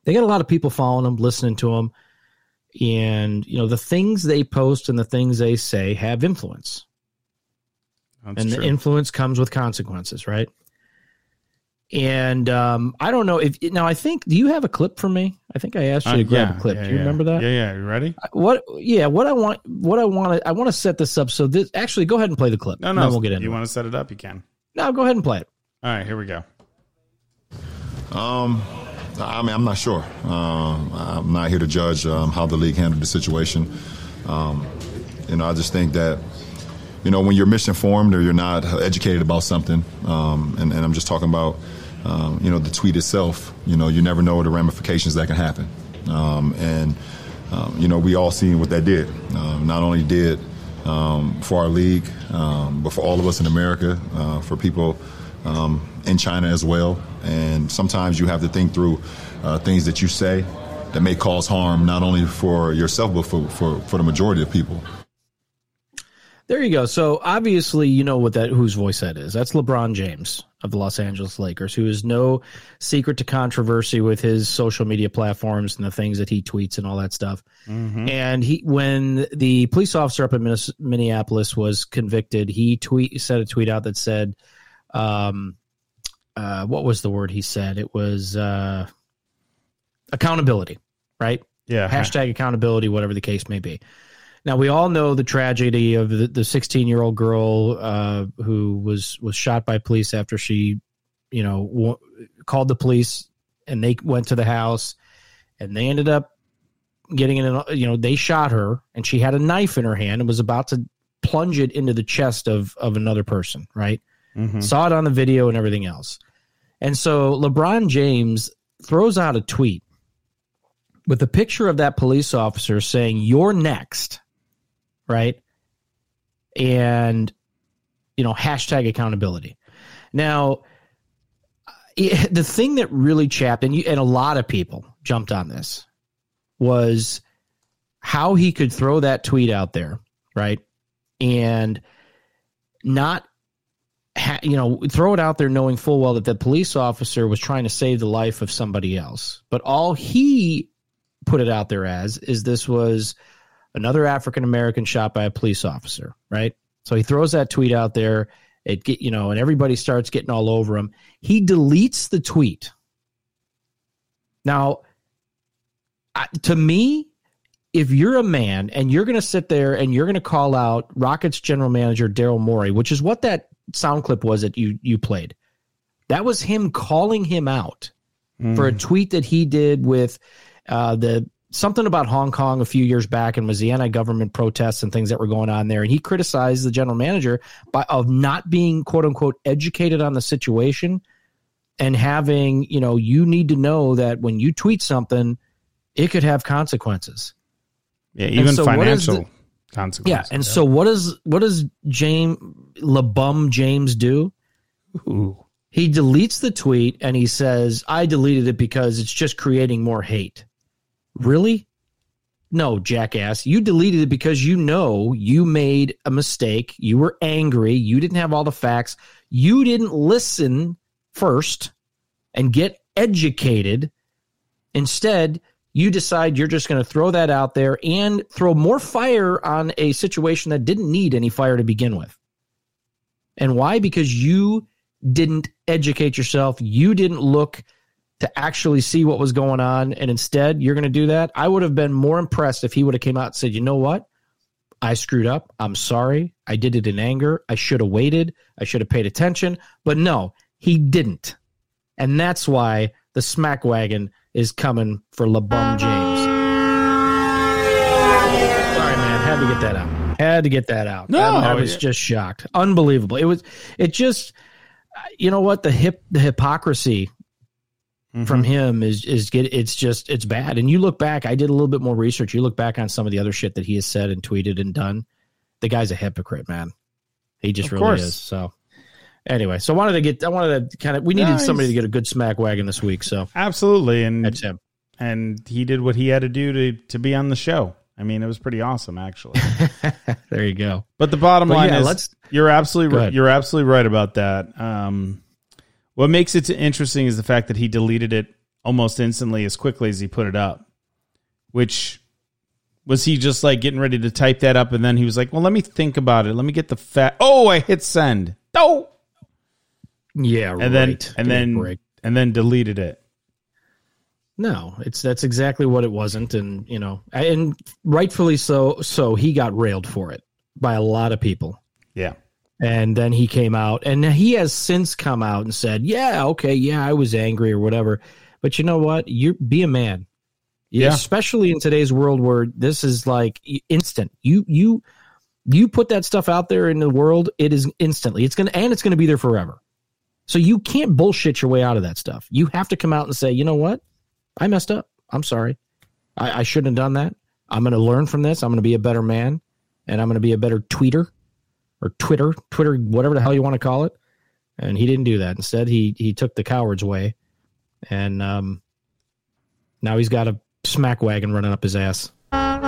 they got a lot of people following them listening to them and you know the things they post and the things they say have influence
that's
and
true.
the influence comes with consequences, right? And um, I don't know if now. I think. Do you have a clip for me? I think I asked you
Uh,
to grab
yeah,
a clip.
yeah,
do you
yeah.
remember that?
Yeah, yeah. You ready?
What? Yeah. What I want. What I want to. I want to set this up. So this. Actually, go ahead and play the clip.
No, no.
then we'll get into
you want to set it up? You can.
No, go ahead and play it.
All right, here we go.
Um, I mean, I'm not sure. Um, I'm not here to judge um, how the league handled the situation. Um, you know, I just think that, you know, when you're misinformed or you're not educated about something, um, and, and I'm just talking about, um, you know, the tweet itself, you know, you never know the ramifications that can happen. And, you know, we all seen what that did. Um, not only did for our league, but for all of us in America, uh, for people um, in China as well. And sometimes you have to think through uh, things that you say that may cause harm not only for yourself but for, for, for the majority of people.
There you go. So obviously, you know what that whose voice that is. That's LeBron James of the Los Angeles Lakers, who is no secret to controversy with his social media platforms and the things that he tweets and all that stuff. And he, when the police officer up in Minnes- Minneapolis was convicted, he tweet said a tweet out that said, um, uh, what was the word he said? It was uh, accountability, right?
Yeah.
Hashtag accountability, whatever the case may be. Now we all know the tragedy of the 16 year old girl uh, who was was shot by police after she, you know, w- called the police and they went to the house and they ended up getting in. You know, they shot her and she had a knife in her hand and was about to plunge it into the chest of of another person. Right?
Mhm.
Saw it on the video and everything else. And so LeBron James throws out a tweet with a picture of that police officer saying, You're next. Right. And, you know, hashtag accountability. Now, it, the thing that really chapped, and, you, and a lot of people jumped on this, was how he could throw that tweet out there. Right. And not ha- you know, throw it out there knowing full well that the police officer was trying to save the life of somebody else. But all he put it out there as is this was another African American shot by a police officer, right? So he throws that tweet out there. It get you know, and everybody starts getting all over him. He deletes the tweet. Now, to me, if you're a man and you're going to sit there and you're going to call out Rockets general manager Daryl Morey, which is what that sound clip was that you you played, that was him calling him out for a tweet that he did with uh, the something about Hong Kong a few years back and was the anti-government protests and things that were going on there, and he criticized the general manager by of not being quote unquote educated on the situation and having you know you need to know that when you tweet something, it could have consequences.
Yeah, even
so
financial
the-
consequences.
Yeah, and so what does what does James LeBum James do?
Ooh.
He deletes the tweet and he says, "I deleted it because it's just creating more hate." Really? No, jackass. You deleted it because you know you made a mistake. You were angry. You didn't have all the facts. You didn't listen first and get educated. Instead, you decide you're just going to throw that out there and throw more fire on a situation that didn't need any fire to begin with. And why? Because you didn't educate yourself. You didn't look to actually see what was going on. And instead, you're going to do that. I would have been more impressed if he would have came out and said, you know what? I screwed up. I'm sorry. I did it in anger. I should have waited. I should have paid attention. But no, he didn't. And that's why the smack wagon is coming for LeBum James. Sorry, man. Had to get that out. Had to get that out.
No,
I, I oh, was
yeah.
just shocked. Unbelievable. It was. It just. You know what? The hip. The hypocrisy mm-hmm. from him is is get. It's just. It's bad. And you look back. I did a little bit more research. You look back on some of the other shit that he has said and tweeted and done. The guy's a hypocrite, man. He just
Of
really
course.
is. So. Anyway, so I wanted to get. I wanted to kind of. We needed
Nice.
somebody to get a good smack wagon this week. So
Absolutely, and
that's him.
and he did what he had to do to to be on the show. I mean, it was pretty awesome, actually.
There you go.
But the bottom
But
line
yeah,
is,
let's-
you're absolutely right, you're absolutely right about that. Um, what makes it interesting is the fact that he deleted it almost instantly, as quickly as he put it up. Which was he just like getting ready to type that up, and then he was like, "Well, let me think about it. Let me get the fat. Oh, I hit send. Oh,
Yeah,
and then and
Give
then
break.
and then deleted it.
No, it's that's exactly what it wasn't, and you know, and rightfully so. So he got railed for it by a lot of people,
Yeah,
and then he came out, and he has since come out and said, "Yeah, okay, yeah, I was angry or whatever." But you know what? You be a man,
Yeah.
Especially in today's world where this is like instant. You you you put that stuff out there in the world, it is instantly. It's gonna and it's gonna be there forever. So you can't bullshit your way out of that stuff. You have to come out and say, you know what? I messed up. I'm sorry. I, I shouldn't have done that. I'm going to learn from this. I'm going to be a better man, and I'm going to be a better tweeter or Twitter, Twitter, whatever the hell you want to call it. And he didn't do that. Instead, he he took the coward's way, and um, now he's got a smack wagon running up his ass.
I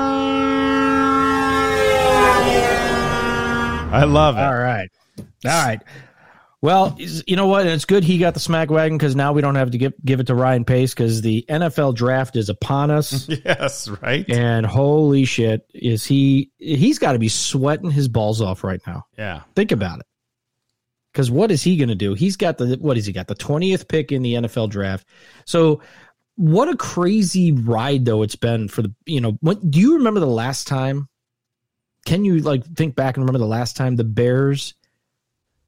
love it.
All right. All right. Well, you know what? And it's good he got the smack wagon because now we don't have to give, give it to Ryan Pace because the NFL draft is upon us.
Yes, right.
and holy shit, is he? He's got to be sweating his balls off right now.
Yeah,
Think about it. Because what is he going to do? He's got the what has he got? The twentieth pick in the NFL draft. So what a crazy ride though it's been for the you know. What do you remember the last time? Can you like think back and remember the last time the Bears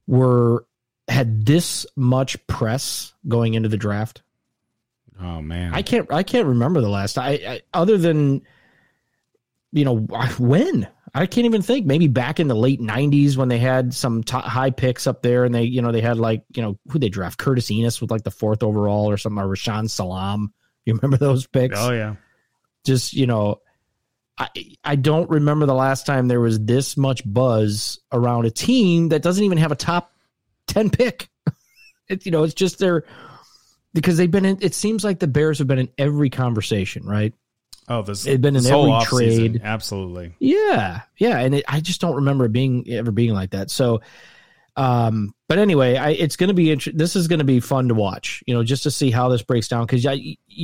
were had this much press going into the draft?
Oh man,
I can't. I can't remember the last. I, I other than you know when I can't even think. Maybe back in the late '90s when they had some top, high picks up there, and they you know they had like you know who they draft Curtis Enis with like the fourth overall or something, or Rashaan Salaam. You remember those picks?
Oh yeah.
Just you know, I I don't remember the last time there was this much buzz around a team that doesn't even have a top ten pick. it, you know, it's just they're because they've been in. It seems like the Bears have been in every conversation, right?
Oh, this
they've been in every trade.
offseason, absolutely.
Yeah, yeah, and it, I just don't remember being ever being like that. So, um, but anyway, I, it's going to be int- this is going to be fun to watch. You know, just to see how this breaks down because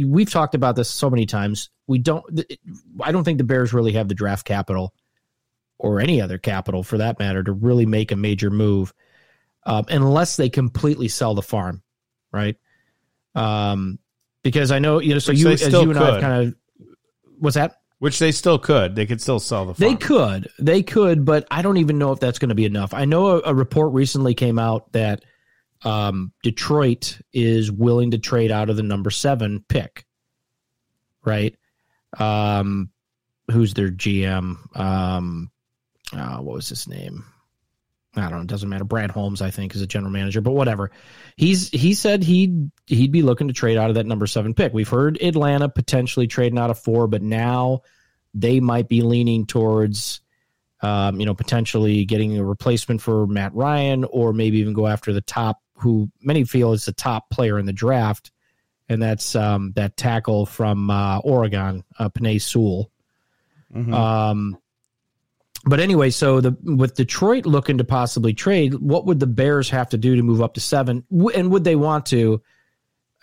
we've talked about this so many times. We don't. I don't think the Bears really have the draft capital, or any other capital for that matter, to really make a major move, um, unless they completely sell the farm, right? Um, because I know you know. So
Which
you, as you and I
could.
kind of, what's that?
Which they still could. They could still sell the.
They could, they could, but I don't even know if that's going to be enough. I know a, a report recently came out that um, Detroit is willing to trade out of the number seven pick. Right? Um, who's their GM? Um, uh, what was his name? I don't know. It doesn't matter. Brad Holmes, I think, is a general manager, but whatever. He's he said he'd he'd be looking to trade out of that number seven pick. We've heard Atlanta potentially trading out of four, but now they might be leaning towards, um, you know, potentially getting a replacement for Matt Ryan, or maybe even go after the top, who many feel is the top player in the draft, and that's um, that tackle from uh, Oregon, uh, Penei Sewell.
Mhm.
Um, but anyway, so the with Detroit looking to possibly trade, what would the Bears have to do to move up to seven? And would they want to,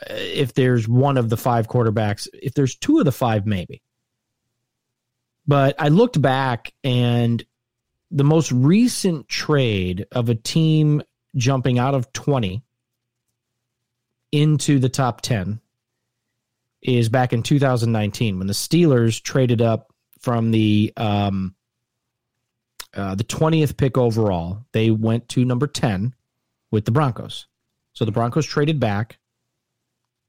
uh, if there's one of the five quarterbacks? If there's two of the five, maybe. But I looked back, and the most recent trade of a team jumping out of twenty into the top ten is back in 2019 when the Steelers traded up from the um, uh, the 20th pick overall. They went to number 10 with the Broncos. So the Broncos traded back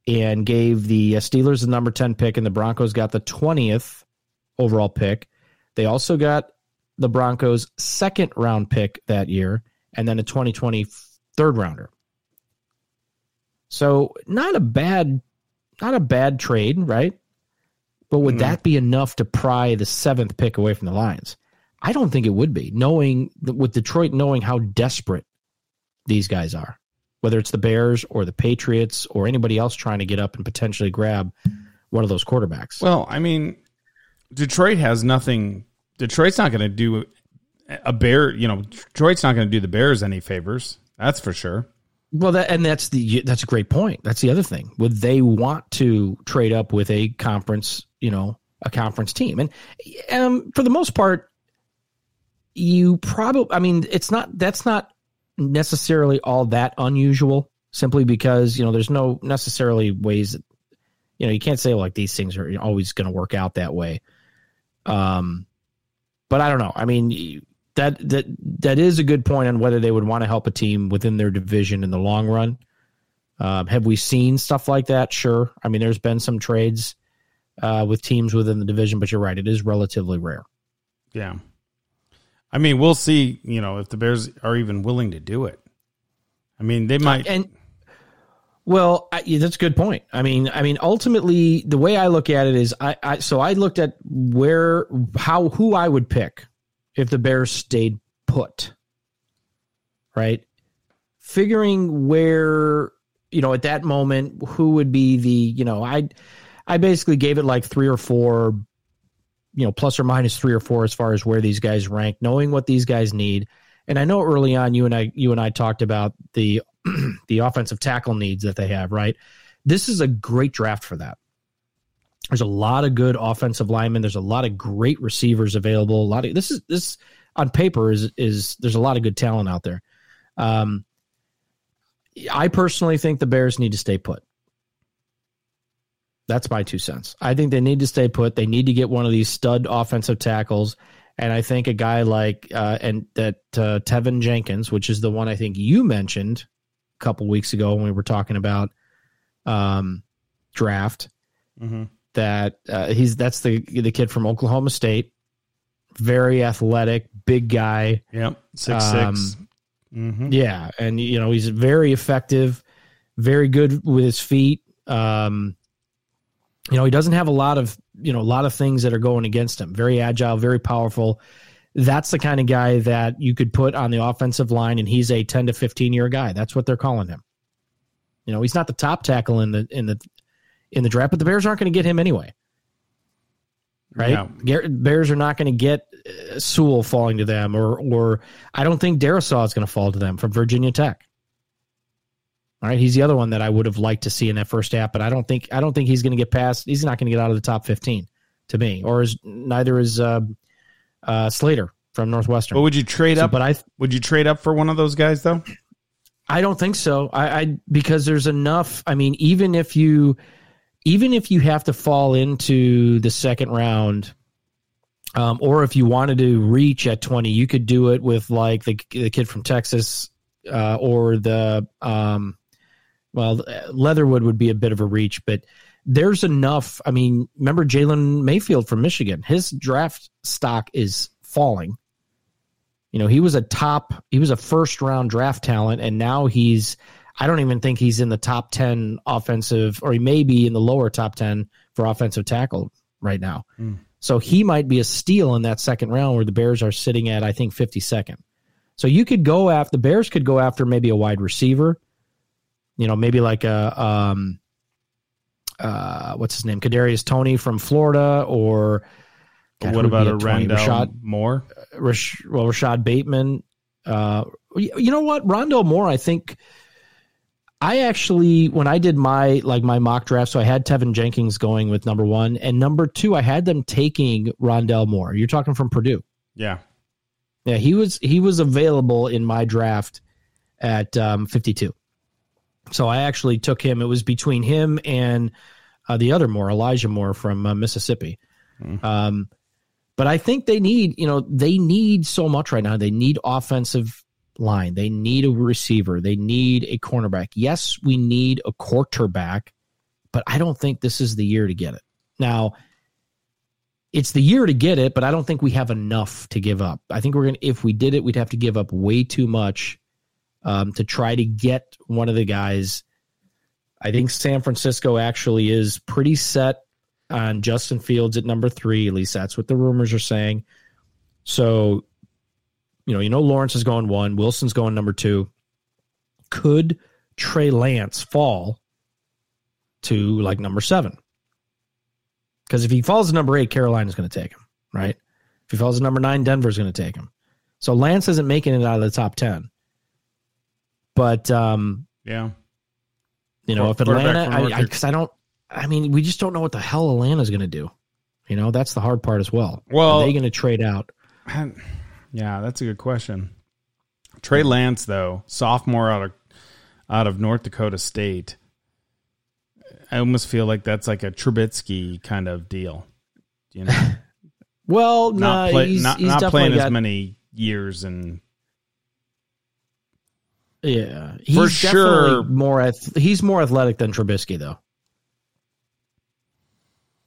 and gave the uh, Steelers the number 10 pick, and the Broncos got the 20th overall pick. They also got the Broncos' second round pick that year, and then a 2020 third rounder. So not a bad, not a bad trade, right? But would
No.
that be enough to pry the seventh pick away from the Lions? I don't think it would be. Knowing with Detroit, knowing how desperate these guys are, whether it's the Bears or the Patriots or anybody else trying to get up and potentially grab one of those quarterbacks.
Well, I mean, Detroit has nothing. Detroit's not going to do a bear. You know, Detroit's not going to do the Bears any favors. That's for sure.
Well, that and that's the that's a great point. That's the other thing. Would they want to trade up with a conference, you know, a conference team? And um, for the most part, you probably. I mean, it's not. That's not necessarily all that unusual. Simply because you know, there's no necessarily ways. That, you know, you can't say like these things are always going to work out that way. Um, but I don't know. I mean, that that that is a good point on whether they would want to help a team within their division in the long run. Um, have we seen stuff like that? Sure. I mean, there's been some trades uh, with teams within the division, but you're right; it is relatively rare.
Yeah. I mean, we'll see. You know, if the Bears are even willing to do it. I mean, they might.
And well, I, that's a good point. I mean, I mean, ultimately, the way I look at it is, I, I so I looked at where how who I would pick if the Bears stayed put, right? Figuring where you know at that moment who would be the you know I I basically gave it like three or four, you know, plus or minus three or four as far as where these guys rank, knowing what these guys need. And I know early on you and I you and I talked about the the offensive tackle needs that they have, right? This is a great draft for that. There's a lot of good offensive linemen. There's a lot of great receivers available. A lot of this is this on paper is is there's a lot of good talent out there. Um, I personally think the Bears need to stay put. That's my two cents. I think they need to stay put. They need to get one of these stud offensive tackles, and I think a guy like uh, and that uh, Teven Jenkins, which is the one I think you mentioned a couple weeks ago when we were talking about um, draft.
Mm-hmm.
That uh, he's that's the the kid from Oklahoma State, very athletic, big guy.
Yep, six
Um,
six. Mm-hmm.
Yeah, and you know he's very effective, very good with his feet. Um, you know he doesn't have a lot of you know a lot of things that are going against him. Very agile, very powerful. That's the kind of guy that you could put on the offensive line, and he's a ten to fifteen year guy. That's what they're calling him. You know he's not the top tackle in the in the in the draft, but the Bears aren't going to get him anyway. Right?
Yeah.
Bears are not going to get uh, Sewell falling to them, or or I don't think Darrisaw is going to fall to them from Virginia Tech. All right, he's the other one that I would have liked to see in that first half, but I don't think I don't think he's going to get past. He's not going to get out of the top fifteen to me, or is neither is uh, uh, Slater from Northwestern.
But would you trade
So,
up?
but I
would you trade up for one of those guys though?
I don't think so. I, I because there's enough. I mean, even if you even if you have to fall into the second round, um, or if you wanted to reach at 20, you could do it with like the the kid from Texas, uh, or the um, well, uh, Leatherwood would be a bit of a reach, but there's enough. I mean, remember Jalen Mayfield from Michigan? His draft stock is falling. You know, he was a top, he was a first round draft talent, and now he's, I don't even think he's in the top 10 offensive, or he may be in the lower top 10 for offensive tackle right now. Hmm. So he might be a steal in that second round where the Bears are sitting at, I think, 52nd. So you could go after, the Bears could go after maybe a wide receiver, you know, maybe like a, um, uh, what's his name? Kadarius Toney from Florida, or God,
what about a
at 20?
Randall
Rashad,
Moore?
Rash, well, Rashod Bateman. Uh, you you know what, Rondale Moore. I think I actually, when I did my like my mock draft, so I had Teven Jenkins going with number one, and number two, I had them taking Rondale Moore. You're talking from Purdue.
Yeah.
Yeah, he was he was available in my draft at um, 52. So I actually took him. It was between him and uh, the other Moore, Elijah Moore from uh, Mississippi. Um, but I think they need, you know, they need so much right now. They need offensive line. They need a receiver. They need a cornerback. Yes, we need a quarterback, but I don't think this is the year to get it. Now, it's the year to get it, but I don't think we have enough to give up. I think we're gonna if we did it, we'd have to give up way too much um, to try to get one of the guys. I think San Francisco actually is pretty set on Justin Fields at number three. At least that's what the rumors are saying. So, you know, you know Lawrence is going one, Wilson's going number two. Could Trey Lance fall to like number seven? Because if he falls to number eight, Carolina's going to take him, right? If he falls to number nine, Denver's going to take him. So Lance isn't making it out of the top ten. But um,
Yeah.
you know, if Atlanta,
from
I, I, I don't, I mean, we just don't know what the hell Atlanta's going to do. You know, that's the hard part as well.
Well-
are they going to trade out?
Yeah, that's a good question. Trey Lance, though, sophomore out of out of North Dakota State. I almost feel like that's like a Trubisky kind of deal. You know,
Well,
not
no,
play,
he's,
not,
he's
not playing
got,
as many years and
Yeah, he's
For sure.
more. ath- He's more athletic than Trubisky, though.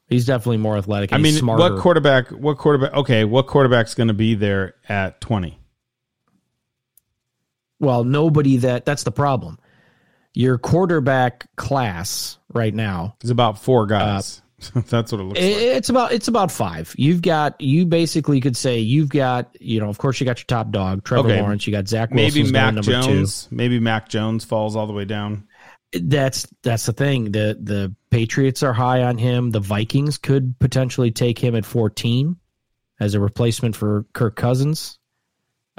He's definitely more athletic.
I mean,
smarter.
what quarterback? What quarterback? Okay, what quarterback's going to be there at twenty?
well, nobody that. That's the problem. Your quarterback class right now
is about four guys. Uh, that's what it looks
I-
like.
It's about it's about five. You've got you basically could say you've got you know of course you got your top dog Trevor
Okay.
Lawrence. You got Zach Wilson.
Maybe Mac Jones. Maybe Mac Jones falls all the way down.
That's that's the thing. The the Patriots are high on him. The Vikings could potentially take him at fourteen as a replacement for Kirk Cousins.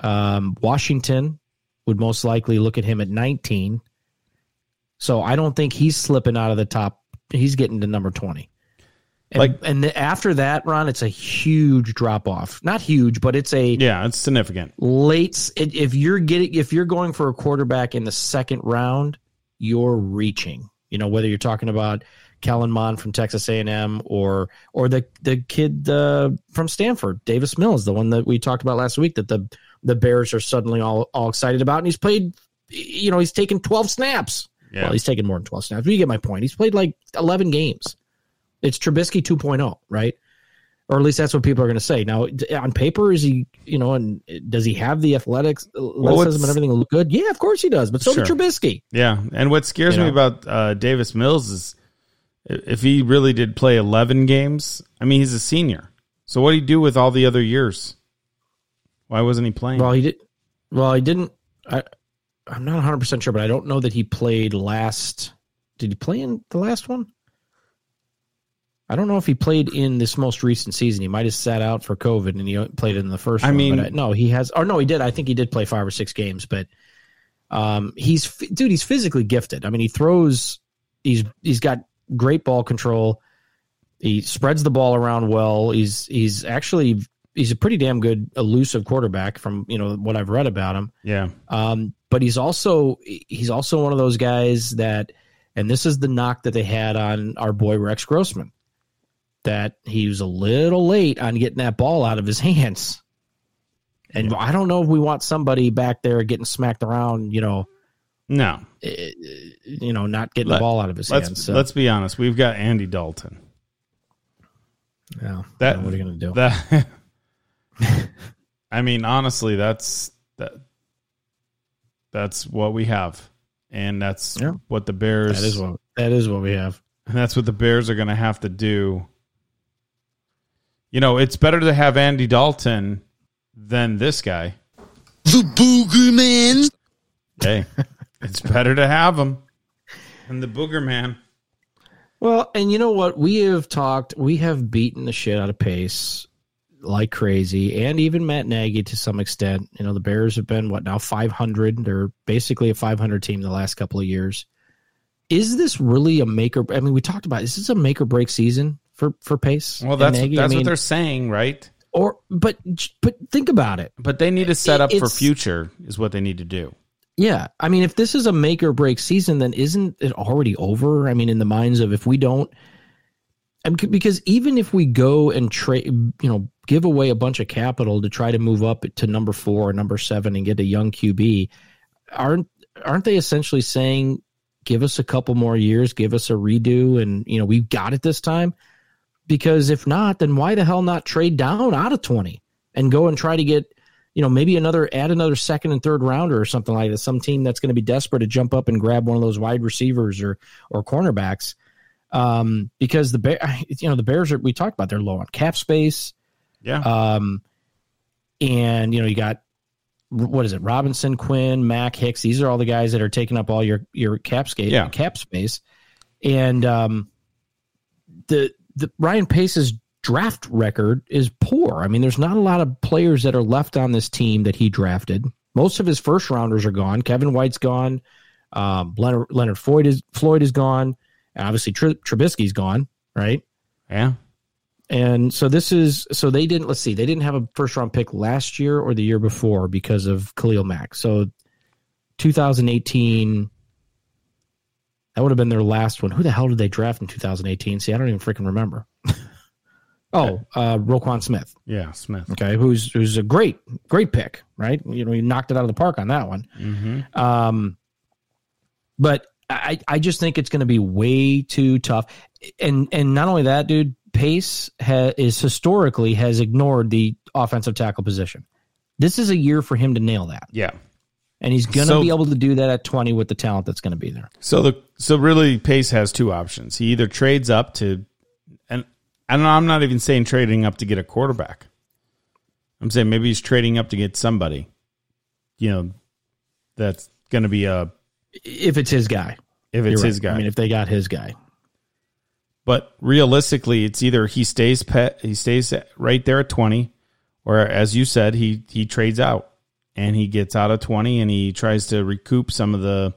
Um, Washington would most likely look at him at nineteen. So I don't think he's slipping out of the top. He's getting to number twenty. And,
Like-
and the, after that, Ron, it's a huge drop off. Not huge, but it's a
Yeah, it's significant.
late. It, if you're getting, if you're going for a quarterback in the second round, you're reaching. You know, whether you're talking about Kellen Mond from Texas A&M or or the the kid uh, from Stanford, Davis Mills, the one that we talked about last week that the the Bears are suddenly all all excited about, and he's played. You know, he's taken 12 snaps.
Yeah.
Well, he's taken more than 12 snaps. But you get my point. He's played like 11 games. It's Trubisky 2.0, right? Or at least that's what people are going to say. Now, on paper, is he, you know, and does he have the athletics, athleticism
it's-
and everything look good? Yeah, of course he does. But so
Sure.
did Trubisky.
Yeah, and what scares
You
me
know?
about uh, Davis Mills is if he really did play eleven games. I mean, he's a senior, so what did he do with all the other years? Why wasn't he playing?
Well, he did. Well, he didn't. I, I'm not 100 percent sure, but I don't know that he played last. Did he play in the last one? I don't know if he played in this most recent season. He might have sat out for COVID and he played in the first.
I
one,
mean-
I, no, he has. Or no, he did. I think he did play five or six games, but um, he's dude. He's physically gifted. I mean, he throws. He's he's got great ball control. He spreads the ball around well. He's he's actually he's a pretty damn good elusive quarterback from you know what I've read about him.
yeah,
Um, but he's also he's also one of those guys that, and this is the knock that they had on our boy Rex Grossman, that he was a little late on getting that ball out of his hands. And I don't know if we want somebody back there getting smacked around, you know,
no.
eh, you know, not getting
Let-
the ball out of his
Let's
hands. So,
let's be honest. We've got Andy Dalton.
yeah,
That
what are you gonna do?
That I mean, honestly, that's that. That's what we have, and that's
Yeah.
what the Bears.
that is what that is what we have.
And that's what the Bears are going to have to do. You know, it's better to have Andy Dalton than this guy.
The Booger Man.
Hey, it's better to have him than the Booger Man.
Well, and you know what? We have talked, we have beaten the shit out of Pace like crazy, and even Matt Nagy to some extent. You know, the Bears have been, what now, 500? They're basically a 500 team the last couple of years. Is this really a make or I mean, we talked about this is this a make or break season for, for Pace?
Well, that's
Nagy? I
that's
mean,
what they're saying, right?
or but but think about it.
But they need to set up for future is what they need to do.
Yeah, I mean, if this is a make or break season, then isn't it already over? I mean, in the minds of if we don't, because even if we go and trade, you know, give away a bunch of capital to try to move up to number four or number seven and get a young QB, aren't aren't they essentially saying, give us a couple more years, give us a redo, and you know, we've got it this time? Because if not, then why the hell not trade down out of twenty and go and try to get you know, maybe another add another second and third rounder or something like that. Some team that's going to be desperate to jump up and grab one of those wide receivers or or cornerbacks. Um, because the bear, you know, the Bears are we talked about they're low on cap space.
Yeah.
Um, and you know, you got what is it? Robinson, Quinn, Mack, Hicks. These are all the guys that are taking up all your your cap space.
Yeah.
cap space. And um, the the Ryan Pace's draft record is poor. I mean, there's not a lot of players that are left on this team that he drafted. Most of his first rounders are gone. Kevin White's gone. Um, Leonard Leonard Floyd is Floyd is gone. And obviously, Tr- Trubisky's gone. Right.
yeah.
And so this is so they didn't let's see they didn't have a first round pick last year or the year before because of Khalil Mack. So 2018 that would have been their last one. Who the hell did they draft in 2018? See, I don't even freaking remember. oh, uh, Roquan Smith.
Yeah. Smith.
Okay, who's who's a great great pick, right? You know, he knocked it out of the park on that one.
Mm-hmm.
Um, but I I just think it's going to be way too tough, and and not only that, dude, Pace ha, is historically has ignored the offensive tackle position. This is a year for him to nail that,
Yeah.
And he's going to
So-
be able to do that at twenty with the talent that's going to be there.
So the so really Pace has two options. He either trades up to and and I'm not even saying trading up to get a quarterback. I'm saying maybe he's trading up to get somebody, you know, that's going to be a
If it's his guy,
if it's
You're
his guy.
I mean, if they got his guy,
but realistically, it's either he stays pet, he stays right there at 20, or as you said, he he trades out and he gets out of 20 and he tries to recoup some of the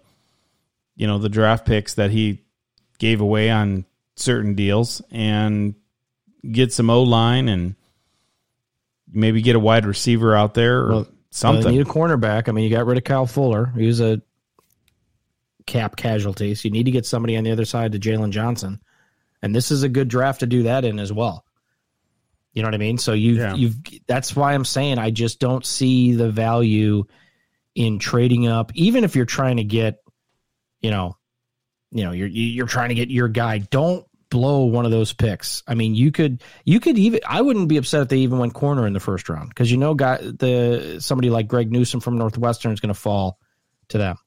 you know, the draft picks that he gave away on certain deals and get some O line and maybe get a wide receiver out there or
Well, uh,
something.
Well, they need a cornerback. I mean, you got rid of Kyle Fuller. He was a cap casualty, so You need to get somebody on the other side to Jaylon Johnson, and this is a good draft to do that in as well. You know what I mean? So you
Yeah.
you've that's why I'm saying I just don't see the value in trading up, even if you're trying to get, you know, you know, you're you're trying to get your guy. Don't blow one of those picks. I mean, you could you could even I wouldn't be upset if they even went corner in the first round because you know, guy the somebody like Greg Newsome from Northwestern is going to fall to them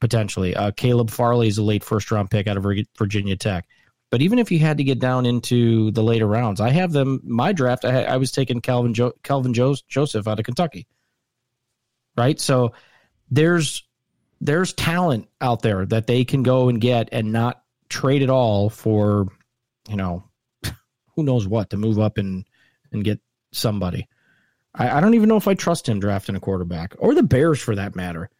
potentially. Uh, Caleb Farley is a late first round pick out of Virginia Tech. But even if you had to get down into the later rounds, I have them. My draft, I, I was taking Calvin jo- Calvin jo- Joseph out of Kentucky. Right, so there's there's talent out there that they can go and get and not trade it all for, you know, who knows what to move up and and get somebody. I, I don't even know if I trust him drafting a quarterback or the Bears for that matter.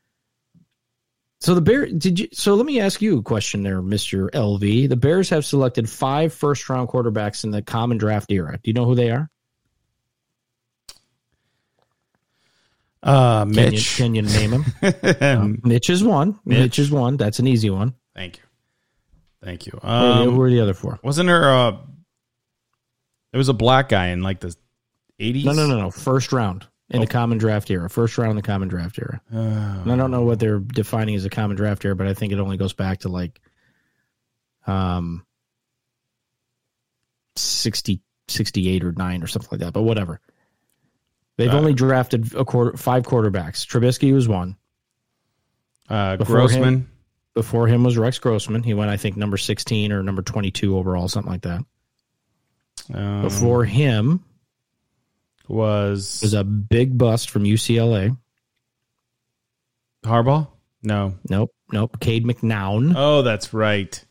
So the Bear did you so let me ask you a question there, Mr. LV. The Bears have selected five first round quarterbacks in the common draft era. Do you know who they are?
Uh,
Can you,
Mitch.
can you name them? Um, Mitch is one. Mitch.
Mitch.
is one. That's an easy one.
Thank you. Thank you.
Who are the-
Um,
who are the other four?
wasn't there uh there was a black guy in like the 80s?
No, no, no, no. First round in the common draft era. First round in the common draft era. And I don't know what they're defining as a common draft era, but I think it only goes back to like um 60, 68 or 9 or something like that, but whatever. They've
Uh,
only drafted a quarter five quarterbacks. Trubisky was one.
Uh,
Before
Grossman.
him- Before him was Rex Grossman. He went, I think, number 16 or number 22 overall, something like that.
Um,
Before him
was
was a big bust from UCLA.
Harbaugh? No.
Nope, nope. Cade McNown.
Oh, that's right.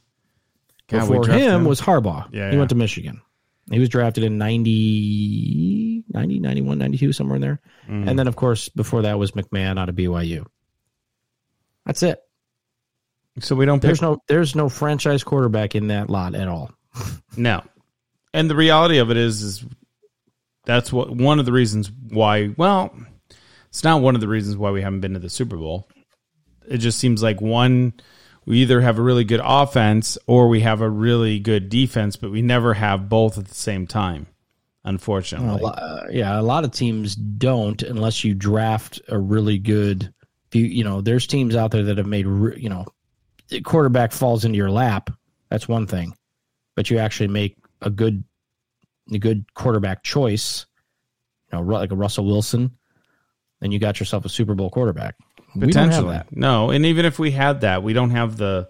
God,
Before
drafted
him was Harbaugh.
Yeah,
he
yeah.
went to Michigan. He was drafted in 90, 90 91, 92, somewhere in there.
Mm.
And then, of course, before that was McMahon out of BYU. That's it.
So we don't pick
There's no there's no franchise quarterback in that lot at all.
No. And the reality of it is is that's what one of the reasons why well, it's not one of the reasons why we haven't been to the Super Bowl. It just seems like one we either have a really good offense or we have a really good defense, but we never have both at the same time. Unfortunately.
lo- uh, yeah, a lot of teams don't unless you draft a really good. You know, there's teams out there that have made you know, quarterback falls into your lap. That's one thing, but you actually make a good, a good quarterback choice. You know, like a Russell Wilson, then you got yourself a Super Bowl quarterback. We don't have
Potentially.
that.
No, and even if we had that, we don't have the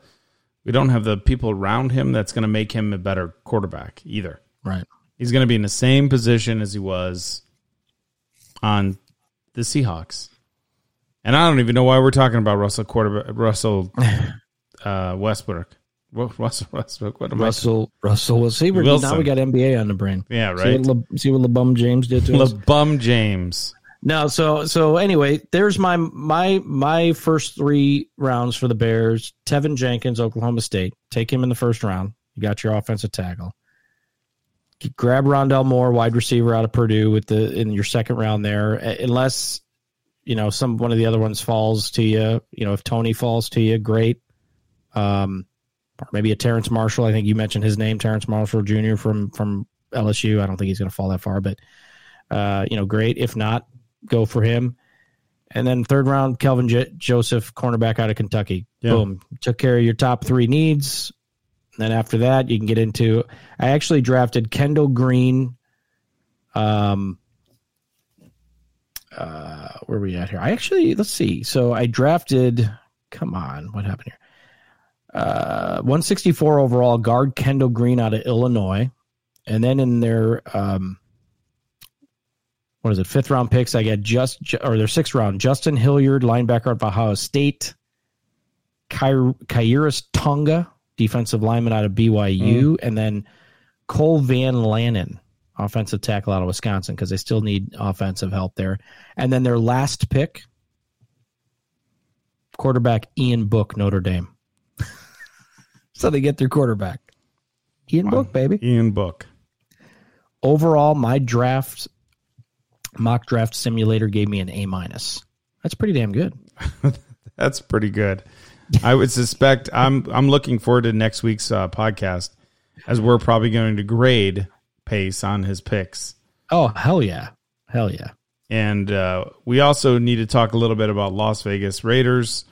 we don't have the people around him that's going to make him a better quarterback either.
Right.
He's going to be in the same position as he was on the Seahawks. And I don't even know why we're talking about Russell quarterback Russell uh, Westbrook. Ru- Russell Westbrook. What am
Russell Russell will see.
Wilson.
now we got NBA on the brain.
Yeah,
See
right.
what, Le, see what LeBum James did
I?
to us.
LeBum James.
No, so so anyway, there's my my my first three rounds for the Bears. Teven Jenkins, Oklahoma State. Take him in the first round. You got your offensive tackle. Grab Rondale Moore, wide receiver out of Purdue, with the in your second round there. Unless you know some one of the other ones falls to you. You know if Toney falls to you, great. Um, or maybe a Terrence Marshall. I think you mentioned his name, Terrence Marshall Jr. from from LSU. I don't think he's going to fall that far, but uh, you know, great. If not, go for him. And then third round, Kelvin J- Joseph, cornerback out of Kentucky.
Yeah.
Boom, took care of your top three needs. And then after that, you can get into. I actually drafted Kendall Green. Um, uh, where are we at here? I actually let's see. So I drafted. Come on, what happened here? Uh, 164 overall guard Kendall Green out of Illinois, and then in their um, what is it? Fifth round picks. I get just or their sixth round. Justin Hilliard, linebacker at Ohio State. Ky- Tonga, defensive lineman out of BYU, and then Cole Van Lanen, offensive tackle out of Wisconsin, because they still need offensive help there. And then their last pick, quarterback Ian Book, Notre Dame. So they get their quarterback. Ian Book, baby.
Ian Book.
Overall, my draft mock draft simulator gave me an A minus. That's pretty damn good.
That's pretty good. I would suspect I'm I'm looking forward to next week's uh, podcast as we're probably going to grade Pace on his picks.
Oh hell yeah, hell yeah!
And uh, we also need to talk a little bit about Las Vegas Raiders.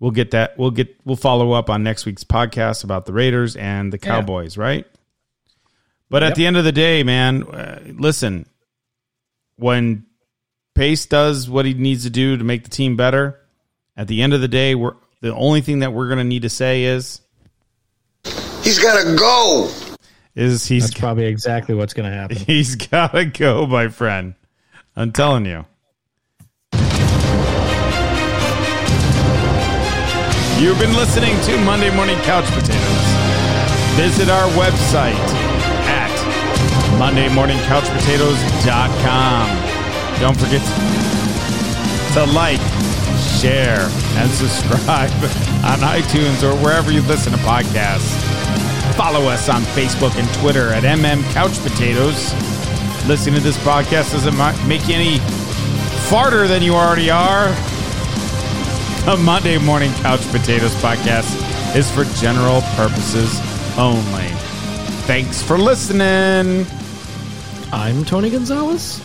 We'll get that. We'll get. We'll follow up on next week's podcast about the Raiders and the Cowboys, yeah. right? But yep. at the end of the day, man, uh, listen. When Pace does what he needs to do to make the team better, at the end of the day, we're the only thing that we're going to need to say is
he's got to go.
Is he's
That's probably exactly what's going to happen.
He's got to go, my friend. I'm telling you. You've been listening to Monday Morning Couch Potatoes. Visit our website at MondayMorningCouchPotatoes.com. Don't forget to like, share, and subscribe on iTunes or wherever you listen to podcasts. Follow us on Facebook and Twitter at MM Couch Potatoes. Listening to this podcast doesn't make you any farter than you already are. The Monday Morning Couch Potatoes podcast is for general purposes only. Thanks for listening.
I'm Tony Gonzalez.